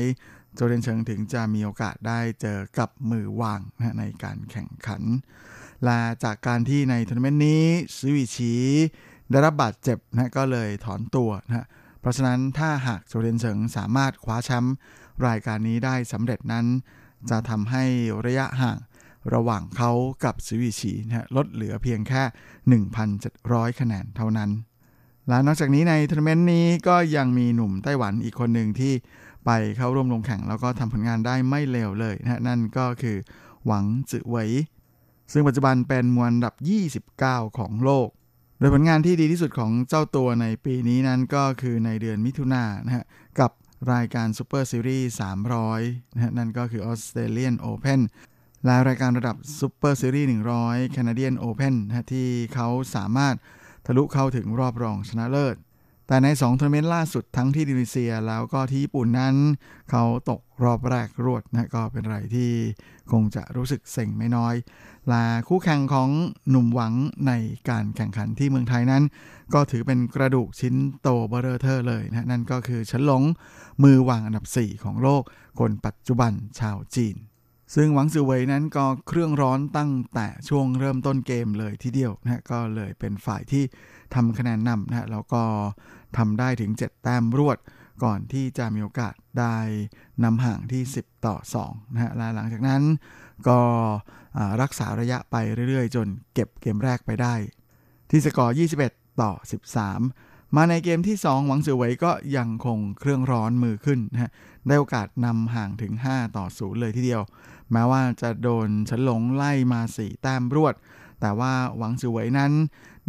โจเทียนเฉิงถึงจะมีโอกาสได้เจอกับมือวางนะในการแข่งขัน และจากการที่ในทัวร์นาเมนต์นี้ซืออวี่ฉีได้รับบาดเจ็บนะก็เลยถอนตัวนะ เพราะฉะนั้นถ้าหากโจเทียนเฉิงสามารถคว้าแชมป์รายการนี้ได้สำเร็จนั้น จะทำให้ระยะห่างระหว่างเขากับซืออวี่ฉีนะลดเหลือเพียงแค่ 1,700 คะแนนเท่านั้น และนอกจากนี้ในทัวร์นาเมนต์นี้ก็ยังมีหนุ่มไต้หวันอีกคนหนึ่งที่ไปเข้าร่วมลงแข่งแล้วก็ทำผลงานได้ไม่เลวเลยนะนั่นก็คือหวังจือเหวยซึ่งปัจจุบันเป็นมืออันดับ 29 ของโลก โดยผลงานที่ดีที่สุดของเจ้าตัวในปีนี้นั้นก็คือในเดือนมิถุนายนนะฮะกับรายการซูเปอร์ซีรีส์300นะนั่นก็คือออสเตรเลียนโอเพนและรายการระดับซูเปอร์ซีรีส์100 Canadian Open นะที่เขาสามารถทะลุเข้าถึงรอบรองชนะเลิศ แต่ใน2ทัวร์นาเมนต์ล่าสุดทั้งที่อินโดนีเซียแล้วก็ที่ญี่ปุ่นนั้น เขาตกรอบแรกรวดนะก็เป็นอะไรที่คงจะรู้สึกเซ็งไม่น้อย ละคู่แข่งของหนุ่มหวังในการแข่งขันที่เมืองไทยนั้น ก็ถือเป็นกระดูกชิ้นโตเบอร์เทอร์เลยนะนั่นก็คือเฉินหลงมือวางอันดับ 4 ของโลก คนปัจจุบันชาวจีน ซึ่งหวังซือเวยนั้นก็เครื่องร้อนตั้งแต่ช่วงเริ่มต้นเกมเลยทีเดียวนะก็เลยเป็นฝ่ายที่ทำคะแนนนำนะแล้วก็ทำได้ถึง 7 แต้มรวดก่อนที่จะมีโอกาสได้นำห่างที่ 10 ต่อ2นะฮะและหลังจากนั้น ก็รักษาระยะไปเรื่อยๆ จนเก็บเกมแรกไปได้ ที่สกอร์ 21 ต่อ 13 มาในเกมที่ 2 หวังสือไว้ก็ยังคงเครื่องร้อนมือขึ้นนะฮะได้โอกาสนำห่างถึง 5 ต่อ 0 เลยทีเดียว แม้ว่าจะโดนฉลงไล่มา 4 แต้มรวด แต่ว่าหวังสือไว้นั้น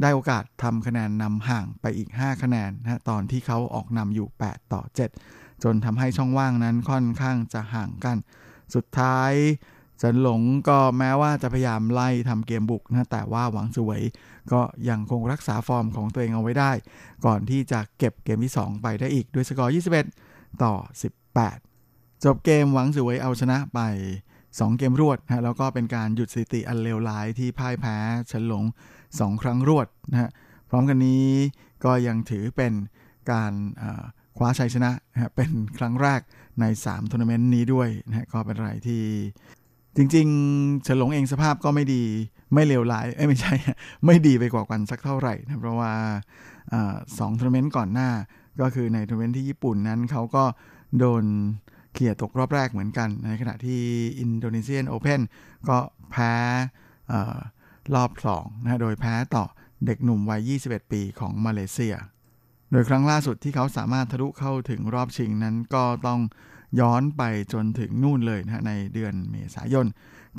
ได้โอกาสทำคะแนนนำห่างไปอีก 5 คะแนนนะตอนที่เขาออกนำอยู่ 8 ต่อ 7 จนทำให้ช่องว่างนั้นค่อนข้างจะห่างกัน สุดท้าย จันหลงก็แม้ว่าจะพยายามไล่ทำเกมบุกนะแต่ว่าหวังสวย ก็ยังคงรักษาฟอร์มของตัวเองเอาไว้ได้ ก่อนที่จะเก็บเกมที่ 2 ไปได้อีกด้วยสกอร์ 21 ต่อ 18 จบเกมหวังจือเหวยเอาชนะไป 2 เกมรวดนะแล้วก็เป็นการหยุดสถิติอันเลวร้ายที่พ่ายแพ้เเฉินหลง 2 ครั้งรวดนะฮะพร้อมกันนี้ก็ยังถือเป็นการคว้าชัยชนะนะเป็นครั้งแรกใน3ทัวร์นาเมนต์นี้ด้วยนะก็เป็นอะไรที่ จริงๆเฉินหลงเองสภาพก็ไม่ดีไม่เลวร้ายเอ้ไม่ใช่ ไม่ดีไปกว่ากันสักเท่าไหร่นะเพราะว่าสองทัวร์นาเมนต์ก่อนหน้า ก็คือในทัวร์นาเมนต์ที่ญี่ปุ่นนั้นเขาก็โดนเขี่ยตกรอบแรกเหมือนกัน ในขณะที่อินโดนีเซียนโอเพนก็แพ้รอบสองนะโดยแพ้ต่อเด็กหนุ่มวัย 21 ปีของมาเลเซีย โดยครั้งล่าสุดที่เขาสามารถทะลุเข้าถึงรอบชิงนั้นก็ต้อง ย้อนไปจนถึงนู่นเลยนะในเดือนเมษายน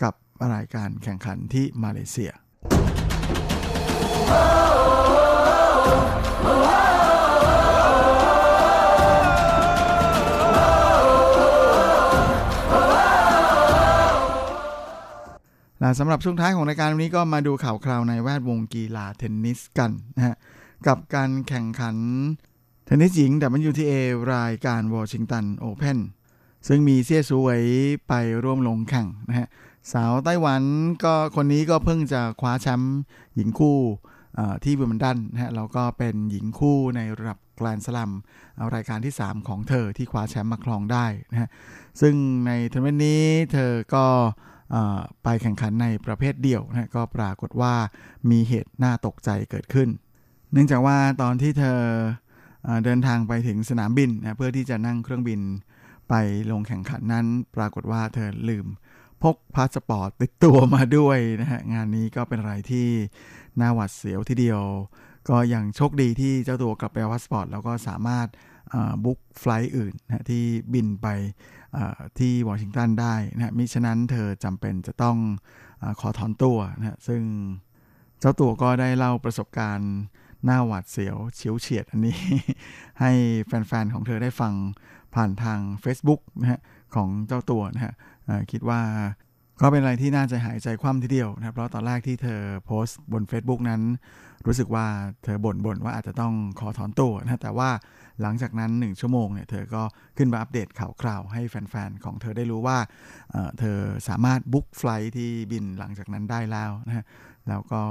กับรายการแข่งขันที่มาเลเซีย และสำหรับช่วงท้ายของรายการวันนี้ก็มาดูข่าวคราวในแวดวงกีฬาเทนนิสกันนะฮะกับการแข่งขันเทนนิสหญิง WTA รายการวอชิงตันโอเพน ซึ่งมีเซี่ยซูเวยไปร่วมลงแข่งนะฮะสาวไต้หวันก็คนนี้ก็เพิ่งจะคว้าแชมป์หญิงคู่ที่วิมเบลดันนะฮะแล้วก็เป็นหญิงคู่ในระดับแกรนด์สแลมรายการที่ 3 ของเธอที่คว้าแชมป์มาครองได้นะฮะซึ่งในทัวร์นาเมนต์นี้เธอก็ไปแข่งขันในประเภทเดี่ยวนะก็ปรากฏว่ามีเหตุน่าตกใจเกิดขึ้น เนื่องจากว่าตอนที่เธอเดินทางไปถึงสนามบินนะเพื่อที่จะนั่งเครื่องบิน ไปลงแข่งขันนั้น ปรากฏว่าเธอลืมพกพาสปอร์ตติดตัวมาด้วยนะฮะ งานนี้ก็เป็นอะไรที่น่าหวาดเสียวทีเดียว ก็ยังโชคดีที่เจ้าตัวกลับไปเอาพาสปอร์ตแล้วก็สามารถ book flight อื่นนะที่บินไปที่วอชิงตันได้นะมิฉะนั้นเธอจำเป็นจะต้องอขอถอนตัวนะซึ่งเจ้าตัวก็ได้เล่าประสบการณ์หน้าหวาดเสียวเฉียวเฉียดอันนี้ ให้แฟนๆ ของเธอได้ฟัง ผ่านทาง Facebook นะฮะของเจ้าตัวนะฮะคิดว่าก็เป็นอะไรที่น่าจะหายใจคว่ำทีเดียวนะเพราะตอนแรกที่เธอโพสต์บน Facebook นั้น รู้สึกว่าเธอบ่นบ่นว่าอาจจะต้องขอถอนตัวนะแต่ว่าหลังจากนั้น 1 ชั่วโมงเนี่ยเธอก็ขึ้นมาอัปเดตข่าวคราวให้แฟน ๆ ของเธอได้รู้ว่าเธอสามารถ book flight ที่บินหลังจากนั้นได้แล้วนะฮะแล้วก็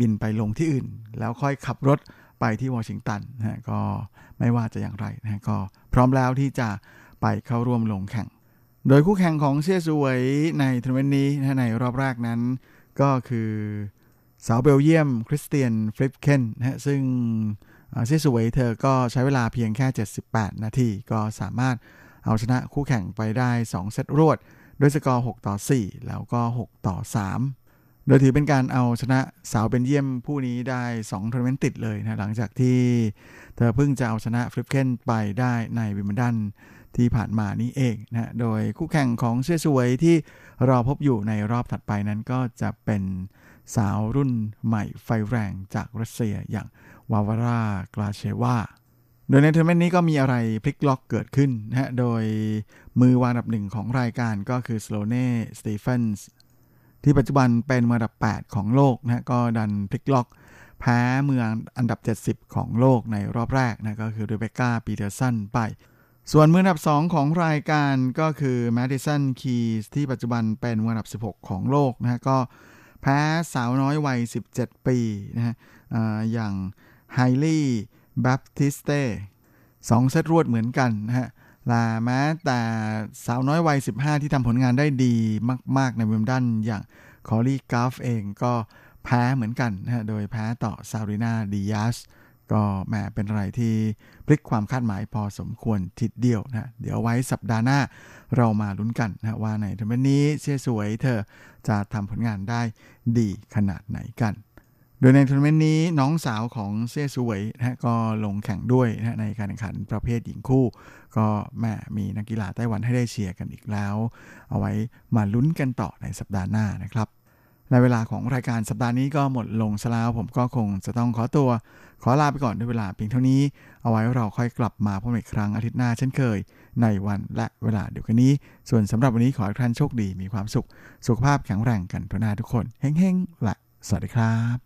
บินไปลงที่อื่น แล้วค่อยขับรถ ไปที่วอชิงตันนะก็ไม่ว่าจะอย่างไรนะก็พร้อมแล้วที่จะไปเข้าร่วมลงแข่ง โดยคู่แข่งของเซียสวยในทัวร์นาเมนต์นี้นะในรอบแรกนั้นก็คือสาวเบลเยียมคริสเตียนฟลิปเคนนะซึ่งเซียสวยเธอก็ใช้เวลาเพียงแค่ 78 นาที ก็สามารถเอาชนะคู่แข่งไปได้ 2 เซตรวด ด้วยสกอร์ 6 ต่อ 4 แล้วก็ 6 ต่อ 3 โดยถือเป็นการเอาชนะสาวเบลเยียมผู้นี้ได้2ทัวร์นาเมนต์ติดเลยนะหลังจากที่เธอเพิ่งจะเอาชนะฟลิปเคนไปได้ในวิมเบิลดันที่ผ่านมานี้เองนะโดยคู่แข่งของเซียสวยที่รอพบอยู่ในรอบถัดไปนั้นก็จะเป็นสาวรุ่นใหม่ไฟแรงจากรัสเซียอย่างวาร์วารากราเชวาโดยในทัวร์นาเมนต์นี้ก็มีอะไรพลิกล็อกเกิดขึ้นนะโดยมือวางอันดับหนึ่งของรายการก็คือสโลเน่ สตีเฟนส์ ที่ปัจจุบันเป็นมืออันดับ 8 ของโลกนะก็ดันพลิกล็อก แพ้เมืองอันดับ 70 ของโลกในรอบแรกนะก็คือเรเบคก้าปีเตอร์สันไป ส่วนมืออันดับ 2 ของรายการก็คือแมดิสันคีสที่ปัจจุบันเป็นมืออันดับ 16 ของโลกนะก็แพ้สาวน้อยวัย 17 ปีนะฮะอย่างไฮลี่แบปติสเต้สองเซตรวดเหมือนกันนะฮะ และแม้แต่สาวน้อยวัย 15 ที่ทำผลงานได้ดีมาก ๆ ในวิมเบิลดันอย่างคอรีกาฟเองก็แพ้เหมือนกันนะฮะโดยแพ้ต่อซารินาดิยาสก็แหมเป็นอะไรที่พลิกความคาดหมายพอสมควรทีเดียวนะเดี๋ยวไว้สัปดาห์หน้าเรามาลุ้นกันนะว่าในทัวร์นาเมนต์นี้เซียสวยเธอจะทำผลงานได้ดีขนาดไหนกัน โดยในทัวร์นาเมนต์นี้น้องสาวของเซี่ยสวยนะก็ลงแข่งด้วยนะในการแข่งขันประเภทหญิงคู่ ก็แหมมีนักกีฬาไต้หวันให้ได้เชียร์กันอีกแล้ว เอาไว้มาลุ้นกันต่อในสัปดาห์หน้านะครับในเวลาของรายการสัปดาห์นี้ก็หมดลงซะแล้วผมก็คงจะต้องขอตัว ขอลาไปก่อนด้วยเวลาเพียงเท่านี้ เอาไว้เราค่อยกลับมาพบกันอีกครั้งอาทิตย์หน้าเช่นเคย ในวันและเวลาเดียวกันนี้ ส่วนสำหรับวันนี้ขอให้ท่านโชคดีมีความสุข สุขภาพแข็งแรงกันทุกหน้าทุกคนเฮ้งๆและสวัสดีครับ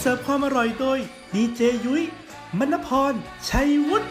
เสิร์ฟความอร่อยโดยดีเจยุ้ยมณพร ชัยวุฒิ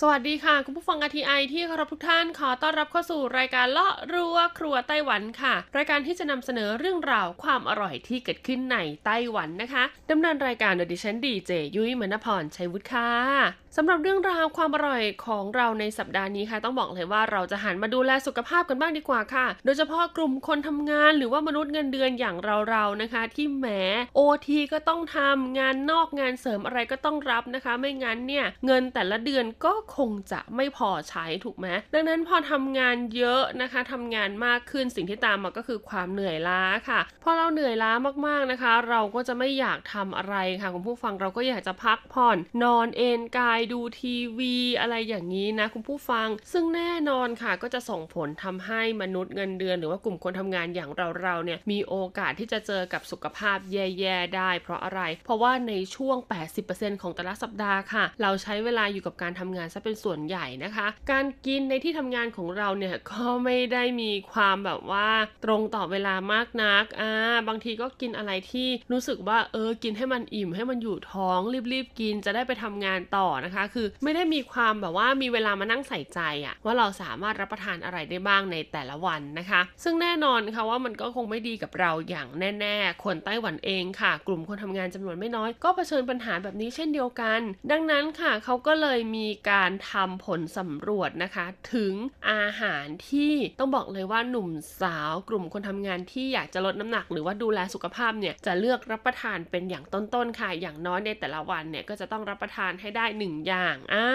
สวัสดีค่ะ คุณผู้ฟัง RTI ที่เคารพทุกท่านขอต้อนรับเข้าสู่รายการเลาะรัวครัวไต้หวันค่ะ รายการที่จะนำเสนอเรื่องราวความอร่อยที่เกิดขึ้นในไต้หวันนะคะดำเนินรายการโดยดิฉันดีเจยุ้ยมณพรชัยวุฒิค่ะ สำหรับเรื่องราวความอร่อยของเราในสัปดาห์นี้ค่ะ ต้องบอกเลยว่าเราจะหันมาดูแลสุขภาพกันบ้างดีกว่าค่ะ โดยเฉพาะกลุ่มคนทำงานหรือว่ามนุษย์เงินเดือนอย่างเราๆนะคะ ที่แหมโอทีก็ต้องทำงานนอกงานเสริมอะไรก็ต้องรับนะคะ ไม่งั้นเนี่ยเงินแต่ละเดือนก็คงจะไม่พอใช้ถูกไหมดังนั้นพอทำงานเยอะนะคะทำงานมากขึ้นสิ่งที่ตามมาก็คือความเหนื่อยล้าค่ะ พอเราเหนื่อยล้ามากๆนะคะ เราก็จะไม่อยากทำอะไรค่ะคุณผู้ฟังเราก็อยากจะพักผ่อนนอนเอนกายดูทีวีอะไรอย่างนี้นะคุณผู้ฟัง ซึ่งแน่นอนค่ะก็จะส่งผลทำให้มนุษย์เงินเดือน หรือว่ากลุ่มคนทำงานอย่างเราๆเนี่ยมีโอกาสที่จะเจอกับสุขภาพแย่ๆได้ เพราะอะไร เพราะว่าในช่วง 80%ของแต่ละสัปดาห์ค่ะ เราใช้เวลาอยู่กับการทำงานซะเป็นส่วนใหญ่นะคะ การกินในที่ทำงานของเราเนี่ยก็ไม่ได้มีความแบบว่าตรงต่อเวลามากนักอ่าบางทีก็กินอะไรที่รู้สึกว่าเออกินให้มันอิ่มให้มันอยู่ท้องรีบๆกินจะได้ไปทำงานต่อนะคะคือไม่ได้มีความแบบว่ามีเวลามานั่งใส่ใจอะว่าเราสามารถรับประทานอะไรได้บ้างในแต่ละวันนะคะ ซึ่งแน่นอนค่ะว่ามันก็คงไม่ดีกับเราอย่างแน่ๆ คนไต้หวันเองค่ะ กลุ่มคนทำงานจำนวนไม่น้อย ก็เผชิญปัญหาแบบนี้เช่นเดียวกัน ดังนั้นค่ะเขาก็เลยมีการทำผลสำรวจนะคะ ถึงอาหารที่ต้องบอกเลยว่าหนุ่มสาว กลุ่มคนทำงานที่อยากจะลดน้ำหนัก หรือว่าดูแลสุขภาพเนี่ยจะเลือกรับประทานเป็นอย่างต้นๆค่ะอย่างน้อยในแต่ละวันเนี่ยก็จะต้องรับประทานให้ได้หนึ่งอย่างอ่า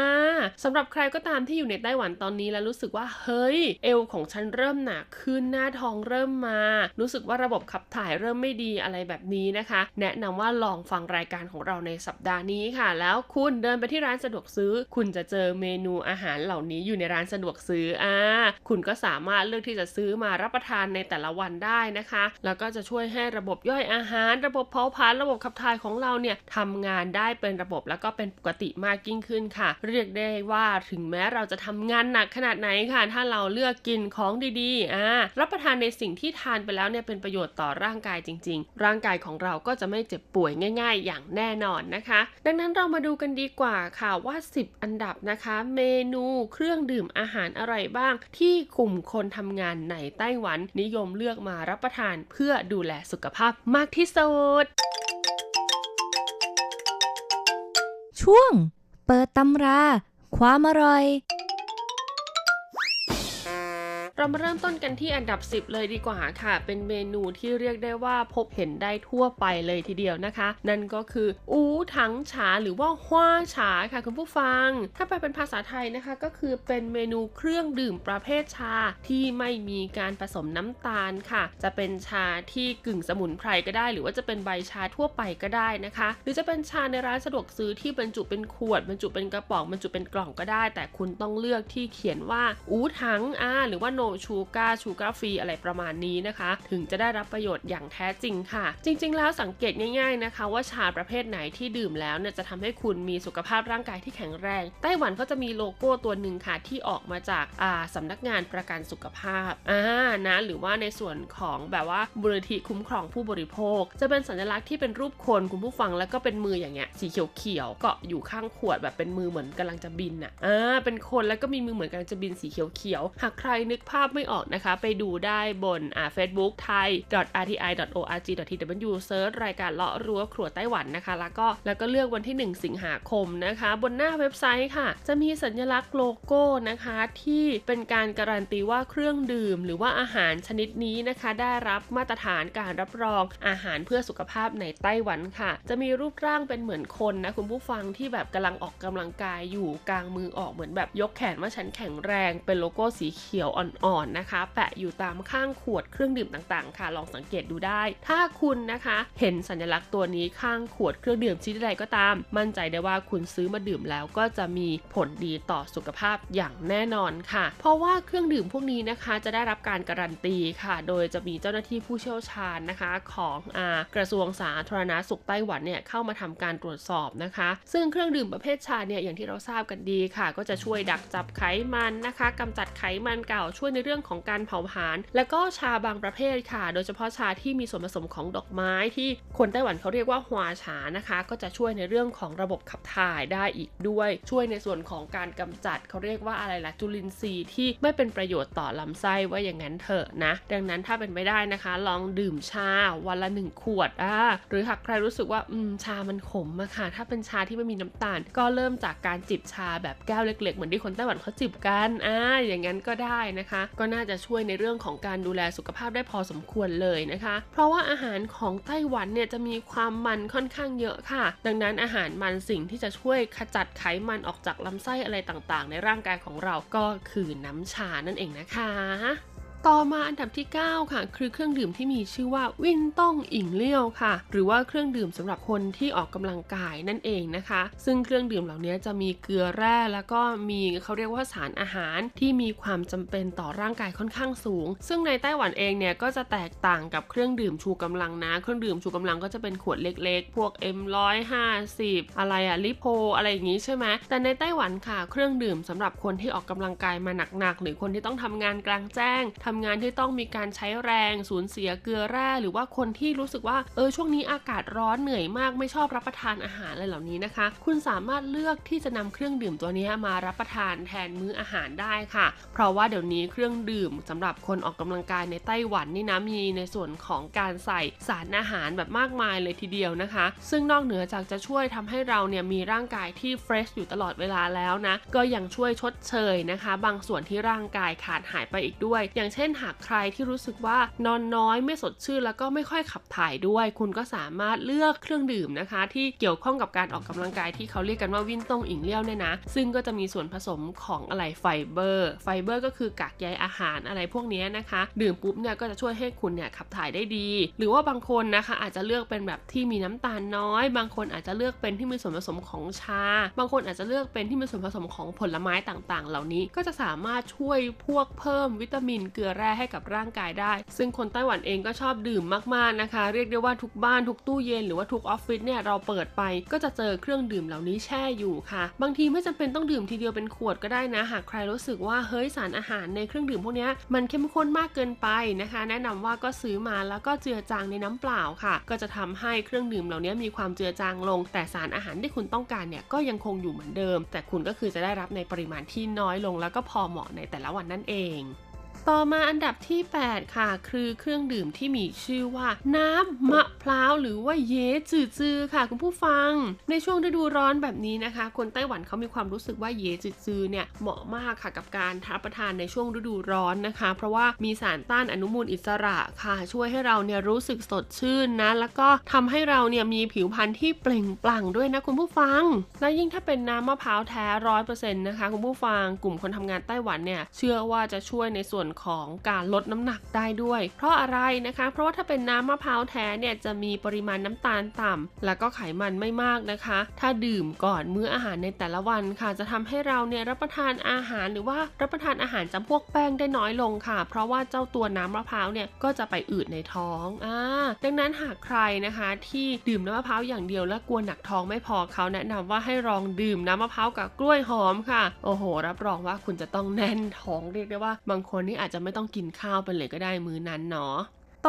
สำหรับใครก็ตามที่อยู่ในไต้หวันตอนนี้แล้วรู้สึกว่าเฮ้ย เอวของฉันเริ่มหนักขึ้นหน้าท้องเริ่มมา รู้สึกว่าระบบขับถ่ายเริ่มไม่ดีอะไรแบบนี้นะคะ แนะนำว่าลองฟังรายการของเราในสัปดาห์นี้ค่ะ แล้วคุณเดินไปที่ร้านสะดวกซื้อ คุณจะเจอเมนูอาหารเหล่านี้อยู่ในร้านสะดวกซื้ออ่าคุณก็สามารถเลือกที่จะซื้อมารับประทานในแต่ละวันได้นะคะ แล้วก็จะช่วยให้ระบบย่อยอาหาร ระบบเผาผลาญระบบขับถ่ายของเราเนี่ยทำงานได้เป็นระบบแล้วก็เป็นปกติมากยิ่งขึ้นค่ะ เรียกได้ว่าถึงแม้เราจะทำงานหนักขนาดไหนค่ะ ถ้าเราเลือกกินของดีๆอ่ารับประทานในสิ่งที่ทานไปแล้วเนี่ยเป็นประโยชน์ต่อร่างกายจริง ๆ ร่างกายของเราก็จะไม่เจ็บป่วยง่าย ๆ อย่างแน่นอนนะคะ ดังนั้นเรามาดูกันดีกว่าค่ะว่า 10 อันดับนะคะ เมนูเครื่องดื่มอาหารอะไรบ้าง ที่กลุ่มคนทำงานในไต้หวัน นิยมเลือกมารับประทานเพื่อดูแลสุขภาพมากที่สุดช่วง เปิดตำรา ความอร่อย เรามาเริ่มต้นกันที่อันดับ 10 เลยดีกว่าค่ะ เป็นเมนูที่เรียกได้ว่าพบเห็นได้ทั่วไปเลยทีเดียวนะคะ นั่นก็คืออูถังฉาหรือว่าฮวาฉาค่ะคุณผู้ฟัง ถ้าไปลเป็นภาษาไทยนะคะก็คือเป็นเมนูเครื่องดื่มประเภทชาที่ไม่มีการผสมน้ำตาลค่ะ จะเป็นชาที่กึ่งสมุนไพรก็ได้ หรือว่าจะเป็นใบชาทั่วไปก็ได้นะคะ หรือจะเป็นชาในร้านสะดวกซื้อที่บรรจุเป็นขวดบรรจุเป็นกระป๋องบรรจุเป็นกล่องก็ได้ แต่คุณต้องเลือกที่เขียนว่าอูถังอาหรือว่าโน no sugar sugar free อะไรประมาณนี้นะคะ ถึงจะได้รับประโยชน์อย่างแท้จริงค่ะ จริง ๆ แล้วสังเกตง่าย ๆนะคะ ว่าชาประเภทไหนที่ดื่มแล้วเนี่ยจะทำให้คุณมีสุขภาพร่างกายที่แข็งแรง ไต้หวันเขาจะมีโลโก้ตัวหนึ่งค่ะที่ออกมาจากอ่าสำนักงานประกันสุขภาพอ่านะหรือว่าในส่วนของแบบว่าบูรณธิคุ้มครองผู้บริโภค จะเป็นสัญลักษณ์ที่เป็นรูปคนคุณผู้ฟังแล้วก็เป็นมืออย่างเงี้ยสีเขียวๆเกาะอยู่ข้างขวดแบบเป็นมือเหมือนกำลังจะบินอะอ่าเป็นคนแล้วก็มีมือเหมือนกำลังจะบินสีเขียวๆหากใครนึกภาพไม่ออกนะคะ ไปดูได้บนอ่า Facebook thai rti org tw เซิร์ชรายการเลาะรั้วครัวไต้หวันนะคะ แล้วก็แล้วก็เลือกวันที่ 1 สิงหาคมนะคะ บนหน้าเว็บไซต์ค่ะ จะมีสัญลักษณ์โลโก้นะคะที่เป็นการการันตีว่าเครื่องดื่ม หรือว่าอาหารชนิดนี้นะคะ ได้รับมาตรฐานการรับรองอาหารเพื่อสุขภาพในไต้หวันค่ะ จะมีรูปร่างเป็นเหมือนคนนะคุณผู้ฟังที่แบบกำลังออกกำลังกายอยู่กลางมือออกเหมือนแบบยกแขนว่าฉันแข็งแรง เป็นโลโก้สีเขียวอ่อนๆนะคะ แปะอยู่ตามข้างขวดเครื่องดื่มต่างๆ ค่ะ ลองสังเกตดูได้ ถ้าคุณนะคะ เห็นสัญลักษณ์ตัวนี้ข้างขวดเครื่องดื่มชนิดใดก็ตาม มั่นใจได้ว่าคุณซื้อมาดื่มแล้วก็จะมีผลดีต่อสุขภาพอย่างแน่นอนค่ะ เพราะว่าเครื่องดื่มพวกนี้นะคะจะได้รับการการันตีค่ะ โดยจะมีเจ้าหน้าที่ผู้เชี่ยวชาญนะคะ ของอกระทรวงสาธารณาสุขไต้หวันเนี่ยเข้ามาทำการตรวจสอบนะคะ ซึ่งเครื่องดื่มประเภทชาเนี่ยอย่างที่เราทราบกันดีค่ะ ก็จะช่วยดักจับไขมันนะคะกำจัดไขมันเก่าช่วยในเรื่องของการเผาผลาญและก็ชาบางประเภทค่ะ โดยเฉพาะชาที่มีส่วนผสมของดอกไม้ที่คนไต้หวันเขาเรียกว่าฮวาชานะคะ ก็จะช่วยในเรื่องของระบบขับถ่ายได้อีกด้วย ช่วยในส่วนของการกำจัดเขาเรียกว่าอะไรล่ะจุลินทรีย์ที่ไม่เป็นประโยชน์ต่อลำไส้ว่าอย่างนั้นเถอะนะ ดังนั้นถ้าเป็นไม่ได้นะคะ ลองดื่มชาวันละหนึ่งขวดอ่าหรือหากใครรู้สึกว่าอืมชามันขมอะค่ะ ถ้าเป็นชาที่ไม่มีน้ำตาล ก็เริ่มจากการจิบชาแบบแก้วเล็ก ๆ เหมือนที่คนไต้หวันเขาจิบกันอ่าอย่างนั้นก็ได้นะคะก็น่าจะช่วยในเรื่องของการดูแลสุขภาพได้พอสมควรเลยนะคะ เพราะว่าอาหารของไต้หวันเนี่ยจะมีความมันค่อนข้างเยอะค่ะ ดังนั้นอาหารมันสิ่งที่จะช่วยขจัดไขมันออกจากลำไส้อะไรต่างๆ ในร่างกายของเราก็คือน้ำชานั่นเองนะคะ ต่อมาอันดับที่ 9 ค่ะ คือเครื่องดื่มที่มีชื่อว่าวินต้องอิงเลี้ยวค่ะ หรือว่าเครื่องดื่มสำหรับคนที่ออกกำลังกายนั่นเองนะคะ ซึ่งเครื่องดื่มเหล่านี้จะมีเกลือแร่แล้วก็มีเขาเรียกว่าสารอาหารที่มีความจำเป็นต่อร่างกายค่อนข้างสูง ซึ่งในไต้หวันเองเนี่ยก็จะแตกต่างกับเครื่องดื่มชูกำลังนะ เครื่องดื่มชูกำลังก็จะเป็นขวดเล็กๆ พวก M150 อะไรอะลิโพอะไรอย่างนี้ใช่ไหมแต่ในไต้หวันค่ะ เครื่องดื่มสำหรับคนที่ออกกำลังกายมาหนักๆหรือคนที่ต้องทำงานกลางแจ้งทำงานที่ต้องมีการใช้แรงสูญเสียเกลือแร่ หรือว่าคนที่รู้สึกว่าเออช่วงนี้อากาศร้อนเหนื่อยมากไม่ชอบรับประทานอาหารอะไรเหล่านี้นะคะ คุณสามารถเลือกที่จะนำเครื่องดื่มตัวนี้มารับประทานแทนมื้ออาหารได้ค่ะ เพราะว่าเดี๋ยวนี้เครื่องดื่มสำหรับคนออกกำลังกายในไต้หวันนี่นะมีในส่วนของการใส่สารอาหารแบบมากมายเลยทีเดียวนะคะ ซึ่งนอกเหนือจากจะช่วยทำให้เราเนี่ยมีร่างกายที่เฟรชอยู่ตลอดเวลาแล้วนะก็ยังช่วยชดเชยนะคะ บางส่วนที่ร่างกายขาดหายไปอีกด้วย อย่างเช่นหากใครที่รู้สึกว่านอนน้อยไม่สดชื่นแล้วก็ไม่ค่อยขับถ่ายด้วย คุณก็สามารถเลือกเครื่องดื่มนะคะ ที่เกี่ยวข้องกับการออกกำลังกายที่เขาเรียกกันว่าวินตงอิงเลี้ยวเนี่ยนะ ซึ่งก็จะมีส่วนผสมของอะไรไฟเบอร์ ไฟเบอร์ก็คือกากใยอาหารอะไรพวกนี้นะคะ ดื่มปุ๊บเนี่ยก็จะช่วยให้คุณเนี่ยขับถ่ายได้ดี หรือว่าบางคนนะคะอาจจะเลือกเป็นแบบที่มีน้ำตาลน้อย บางคนอาจจะเลือกเป็นที่มีส่วนผสมของชา บางคนอาจจะเลือกเป็นที่มีส่วนผสมของผลไม้ต่างๆ เหล่านี้ก็จะสามารถช่วยพวกเพิ่มวิตามินเกลือแร่ให้กับร่างกายได้ ซึ่งคนไต้หวันเองก็ชอบดื่มมากๆนะคะ เรียกได้ว่าทุกบ้านทุกตู้เย็นหรือว่าทุกออฟฟิศเนี่ยเราเปิดไป ก็จะเจอเครื่องดื่มเหล่านี้แช่อยู่ค่ะ บางทีไม่จำเป็นต้องดื่มทีเดียวเป็นขวดก็ได้นะ หากใครรู้สึกว่าเฮ้ยสารอาหารในเครื่องดื่มพวกนี้มันเข้มข้นมากเกินไปนะคะ แนะนำว่าก็ซื้อมาแล้วก็เจือจางในน้ำเปล่าค่ะ ก็จะทำให้เครื่องดื่มเหล่านี้มีความเจือจางลง แต่สารอาหารที่คุณต้องการเนี่ยก็ยังคงอยู่เหมือนเดิม แต่คุณก็คือจะได้รับในปริมาณที่น้อยลงแล้วก็พอเหมาะในแต่ละวันนั่นเอง ต่อมาอันดับที่ 8 ค่ะ คือเครื่องดื่มที่มีชื่อว่าน้ำมะพร้าวหรือว่าเยจือจือค่ะ คุณผู้ฟัง ในช่วงฤดูร้อนแบบนี้นะคะ คนไต้หวันเขามีความรู้สึกว่าเยจือจือเนี่ยเหมาะมากค่ะกับการรับประทานในช่วงฤดูร้อนนะคะ เพราะว่ามีสารต้านอนุมูลอิสระค่ะ ช่วยให้เราเนี่ยรู้สึกสดชื่นนะ แล้วก็ทำให้เราเนี่ยมีผิวพรรณที่เปล่งปลั่งด้วยนะคุณผู้ฟัง และยิ่งถ้าเป็นน้ำมะพร้าวแท้ร้อยเปอร์เซ็นต์นะคะคุณผู้ฟังกลุ่มคนทำงานไต้หวันเนี่ยเชื่อว่าจะช่วยในส่วนของการลดน้ำหนักได้ด้วย เพราะอะไรนะคะ เพราะว่าถ้าเป็นน้ำมะพร้าวแท้เนี่ยจะมีปริมาณน้ำตาลต่ำแล้วก็ไขมันไม่มากนะคะ ถ้าดื่มก่อนมื้ออาหารในแต่ละวันค่ะ จะทำให้เราเนี่ยรับประทานอาหารหรือว่ารับประทานอาหารจำพวกแป้งได้น้อยลงค่ะ เพราะว่าเจ้าตัวน้ำมะพร้าวเนี่ยก็จะไปอืดในท้องอ่าดังนั้นหากใครนะคะที่ดื่มน้ำมะพร้าวอย่างเดียวแล้วกลัวหนักท้องไม่พอเขาแนะนำว่าให้ลองดื่มน้ำมะพร้าวกับกล้วยหอมค่ะ โอ้โห รับรองว่าคุณจะต้องแน่นท้องเรียกได้ว่า บางคนนี่อาจจะไม่ต้องกินข้าวไปเลยก็ได้มื้อนั้นเนาะ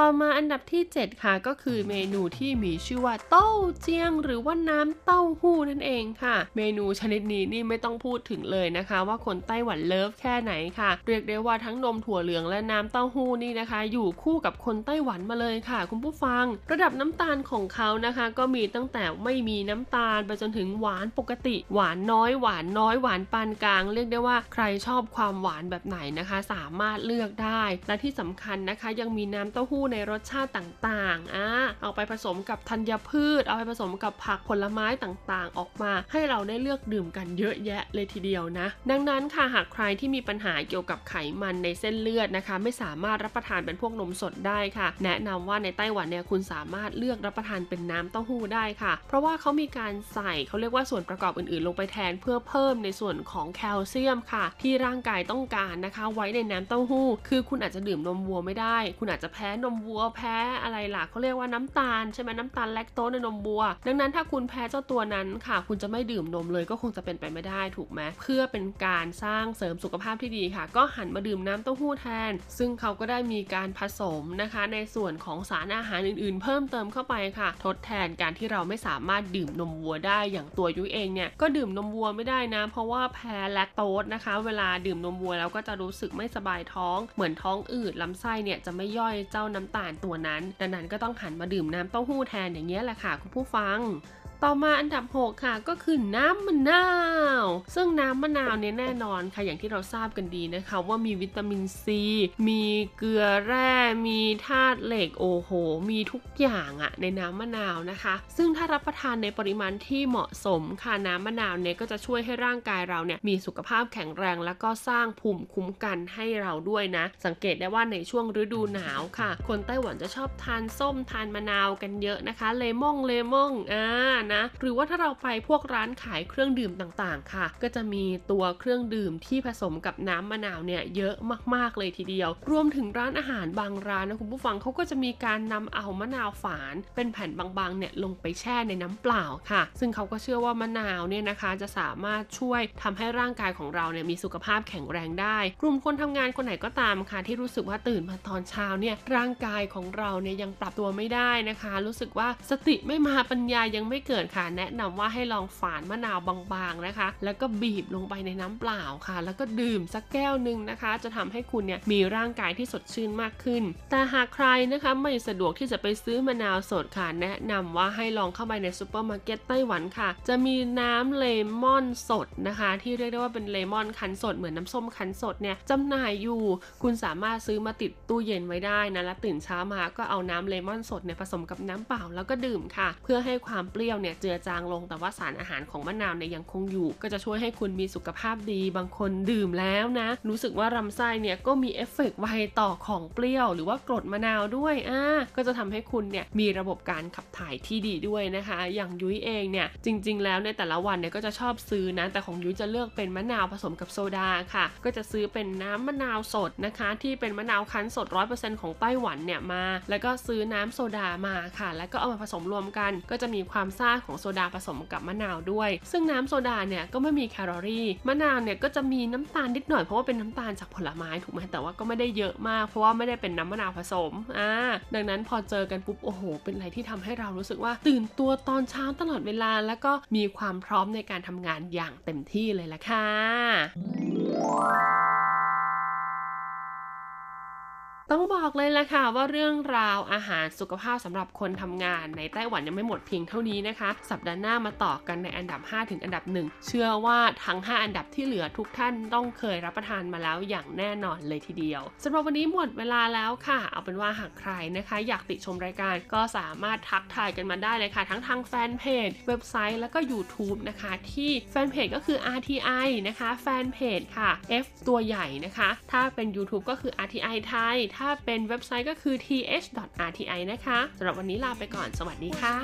ต่อมาอันดับที่ 7 ค่ะ ก็คือเมนูที่มีชื่อว่าเต้าเจียง หรือว่าน้ำเต้าหู้นั่นเองค่ะ เมนูชนิดนี้นี่ไม่ต้องพูดถึงเลยนะคะ ว่าคนไต้หวันเลิฟแค่ไหนค่ะ เรียกได้ว่าทั้งนมถั่วเหลืองและน้ำเต้าหู้นี่นะคะ อยู่คู่กับคนไต้หวันมาเลยค่ะ คุณผู้ฟัง ระดับน้ำตาลของเขานะคะ ก็มีตั้งแต่ไม่มีน้ำตาลไปจนถึงหวานปกติ หวานน้อยหวานน้อยหวานปานกลาง เรียกได้ว่าใครชอบความหวานแบบไหนนะคะ สามารถเลือกได้และที่สำคัญนะคะ ยังมีน้ำเต้าหู้ในรสชาติต่างๆอะเอาไปผสมกับธัญพืช เอาไปผสมกับผักผลไม้ต่างๆ ออกมา ให้เราได้เลือกดื่มกันเยอะแยะเลยทีเดียวนะ ดังนั้นค่ะหากใครที่มีปัญหาเกี่ยวกับไขมันในเส้นเลือดนะคะ ไม่สามารถรับประทานเป็นพวกนมสดได้ค่ะ แนะนำว่าในไต้หวันเนี่ยคุณสามารถเลือกรับประทานเป็นน้ำเต้าหู้ได้ค่ะ เพราะว่าเขามีการใส่เขาเรียกว่าส่วนประกอบอื่นๆ ลงไปแทนเพื่อเพิ่มในส่วนของแคลเซียมค่ะ ที่ร่างกายต้องการนะคะ ไว้ในน้ำเต้าหู้ คือคุณอาจจะดื่มนมวัวไม่ได้ คุณอาจจะแพ้นมวัวแพ้อะไรล่ะเขาเรียกว่าน้ำตาลใช่ไหมน้ำตาลแลคโตสในนมวัว ดังนั้นถ้าคุณแพ้เจ้าตัวนั้นค่ะ คุณจะไม่ดื่มนมเลยก็คงจะเป็นไปไม่ได้ถูกไหมเพื่อเป็นการสร้างเสริมสุขภาพที่ดีค่ะ ก็หันมาดื่มน้ำเต้าหู้แทน ซึ่งเขาก็ได้มีการผสมนะคะ ในส่วนของสารอาหารอื่นๆ เพิ่มเติมเข้าไปค่ะ ทดแทนการที่เราไม่สามารถดื่มนมวัวได้อย่างตัวยุ้ยเองเนี่ยก็ดื่มนมวัวไม่ได้นะเพราะว่าแพ้แลคโตสนะคะ เวลาดื่มนมวัวแล้วก็จะรู้สึกไม่สบายท้อง เหมือนท้องอืดลำไส้เนี่ยจะไม่ย่อยเจ้าน้น้ำตาลตัวนั้น ดังนั้นก็ต้องหันมาดื่มน้ำเต้าหู้แทนอย่างเงี้ยแหละค่ะคุณผู้ฟัง ต่อมาอันดับ 6 ค่ะก็คือน้ำมะนาว ซึ่งน้ำมะนาวเนี่ยแน่นอนค่ะอย่างที่เราทราบกันดีนะคะ ว่ามีวิตามินซี มีเกลือแร่ มีธาตุเหล็กโอ้โห มีทุกอย่างอะในน้ำมะนาวนะคะ ซึ่งถ้ารับประทานในปริมาณที่เหมาะสมค่ะน้ำมะนาวเนี่ยก็จะช่วยให้ร่างกายเราเนี่ยมีสุขภาพแข็งแรง แล้วก็สร้างภูมิคุ้มกันให้เราด้วยนะ สังเกตได้ว่าในช่วงฤดูหนาวค่ะ คนไต้หวันจะชอบทานส้มทานมะนาวกันเยอะนะคะเลมอนเลมอนอ่านะ หรือว่าถ้าเราไปพวกร้านขายเครื่องดื่มต่างๆ ค่ะ ก็จะมีตัวเครื่องดื่มที่ผสมกับน้ำมะนาวเนี่ยเยอะมากๆเลยทีเดียว รวมถึงร้านอาหารบางร้านนะคุณผู้ฟังเขาก็จะมีการนำเอามะนาวฝาน เป็นแผ่นบางๆเนี่ยลงไปแช่ในน้ำเปล่าค่ะ ซึ่งเขาก็เชื่อว่ามะนาวเนี่ยนะคะจะสามารถช่วยทำให้ร่างกายของเราเนี่ยมีสุขภาพแข็งแรงได้ กลุ่มคนทำงานคนไหนก็ตามค่ะ ที่รู้สึกว่าตื่นมาตอนเช้าเนี่ยร่างกายของเราเนี่ยยังปรับตัวไม่ได้นะคะ รู้สึกว่าสติไม่มาปัญญายังไม่เกิดค่ะ แนะนำว่าให้ลองฝานมะนาวบางๆนะคะ แล้วก็บีบลงไปในน้ำเปล่าค่ะ แล้วก็ดื่มสักแก้วหนึ่งนะคะ จะทำให้คุณเนี่ยมีร่างกายที่สดชื่นมากขึ้น แต่หากใครนะคะไม่สะดวกที่จะไปซื้อมะนาวสดค่ะ แนะนำว่าให้ลองเข้าไปในซูเปอร์มาร์เก็ตไต้หวันค่ะ จะมีน้ำเลมอนสดนะคะ ที่เรียกได้ว่าเป็นเลมอนคั้นสดเหมือนน้ำส้มคั้นสดเนี่ยจำหน่ายอยู่ คุณสามารถซื้อมาติดตู้เย็นไว้ได้นะ แล้วตื่นเช้ามาก็เอาน้ำเลมอนสดเนี่ยผสมกับน้ำเปล่าแล้วก็ดื่มค่ะ เพื่อให้ความเปรี้ยวเนี่ยเจือจางลงแต่ว่าสารอาหารของมะนาวเนี่ยยังคงอยู่ ก็จะช่วยให้คุณมีสุขภาพดี บางคนดื่มแล้วนะ รู้สึกว่าลำไส้เนี่ยก็มีเอฟเฟกต์ไวต่อของเปรี้ยว หรือว่ากรดมะนาวด้วยอ่าก็จะทำให้คุณเนี่ยมีระบบการขับถ่ายที่ดีด้วยนะคะ อย่างยุ้ยเองเนี่ยจริง ๆ แล้วในแต่ละวันเนี่ยก็จะชอบซื้อนะแต่ของยุ้ยจะเลือกเป็นมะนาวผสมกับโซดาค่ะ ก็จะซื้อเป็นน้ำมะนาวสดนะคะ ที่เป็นมะนาวคั้นสด 100%ของไต้หวันเนี่ยมา แล้วก็ซื้อน้ำโซดามาค่ะ แล้วก็เอามาผสมรวมกัน ก็จะมีความซ่าของโซดาผสมกับมะนาวด้วย ซึ่งน้ำโซดาเนี่ยก็ไม่มีแคลอรี่ มะนาวเนี่ยก็จะมีน้ำตาลนิดหน่อยเพราะว่าเป็นน้ำตาลจากผลไม้ถูกไหมแต่ว่าก็ไม่ได้เยอะมากเพราะว่าไม่ได้เป็นน้ำมะนาวผสมอ่าดังนั้นพอเจอกันปุ๊บโอ้โห เป็นอะไรที่ทำให้เรารู้สึกว่า ตื่นตัวตอนเช้าตลอดเวลา แล้วก็มีความพร้อมในการทำงานอย่างเต็มที่เลยละค่ะ ต้องบอกเลยละค่ะว่าเรื่องราวอาหารสุขภาพสำหรับคนทำงานในไต้หวันยังไม่หมดเพียงเท่านี้นะคะ สัปดาห์หน้ามาต่อกันในอันดับ 5 ถึงอันดับ 1 เชื่อว่าทั้ง 5 อันดับที่เหลือทุกท่านต้องเคยรับประทานมาแล้วอย่างแน่นอนเลยทีเดียวสำหรับวันนี้หมดเวลาแล้วค่ะ เอาเป็นว่าหากใครนะคะ อยากติชมรายการก็สามารถทักทายกันมาได้เลยค่ะ ทั้งทางแฟนเพจเว็บไซต์แล้วก็ YouTube นะคะ ที่แฟนเพจก็คือ RTI นะคะแฟนเพจค่ะ F ตัวใหญ่นะคะ ถ้าเป็น YouTube ก็คือ RTI ไทยถ้าเป็นเว็บไซต์ก็คือ th.rti นะคะสำหรับวันนี้ลาไปก่อน สวัสดีค่ะ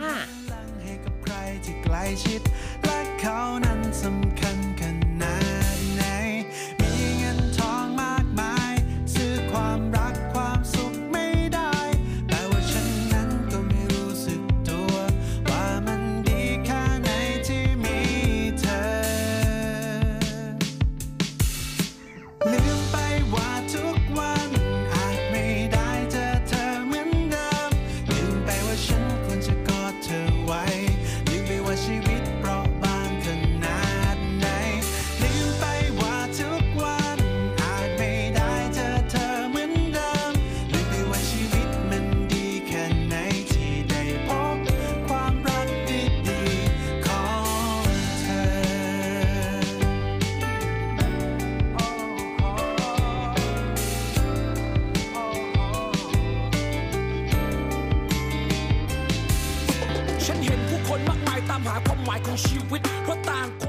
ากมายตามหาความหมายของชีวิตเพราะต่างคน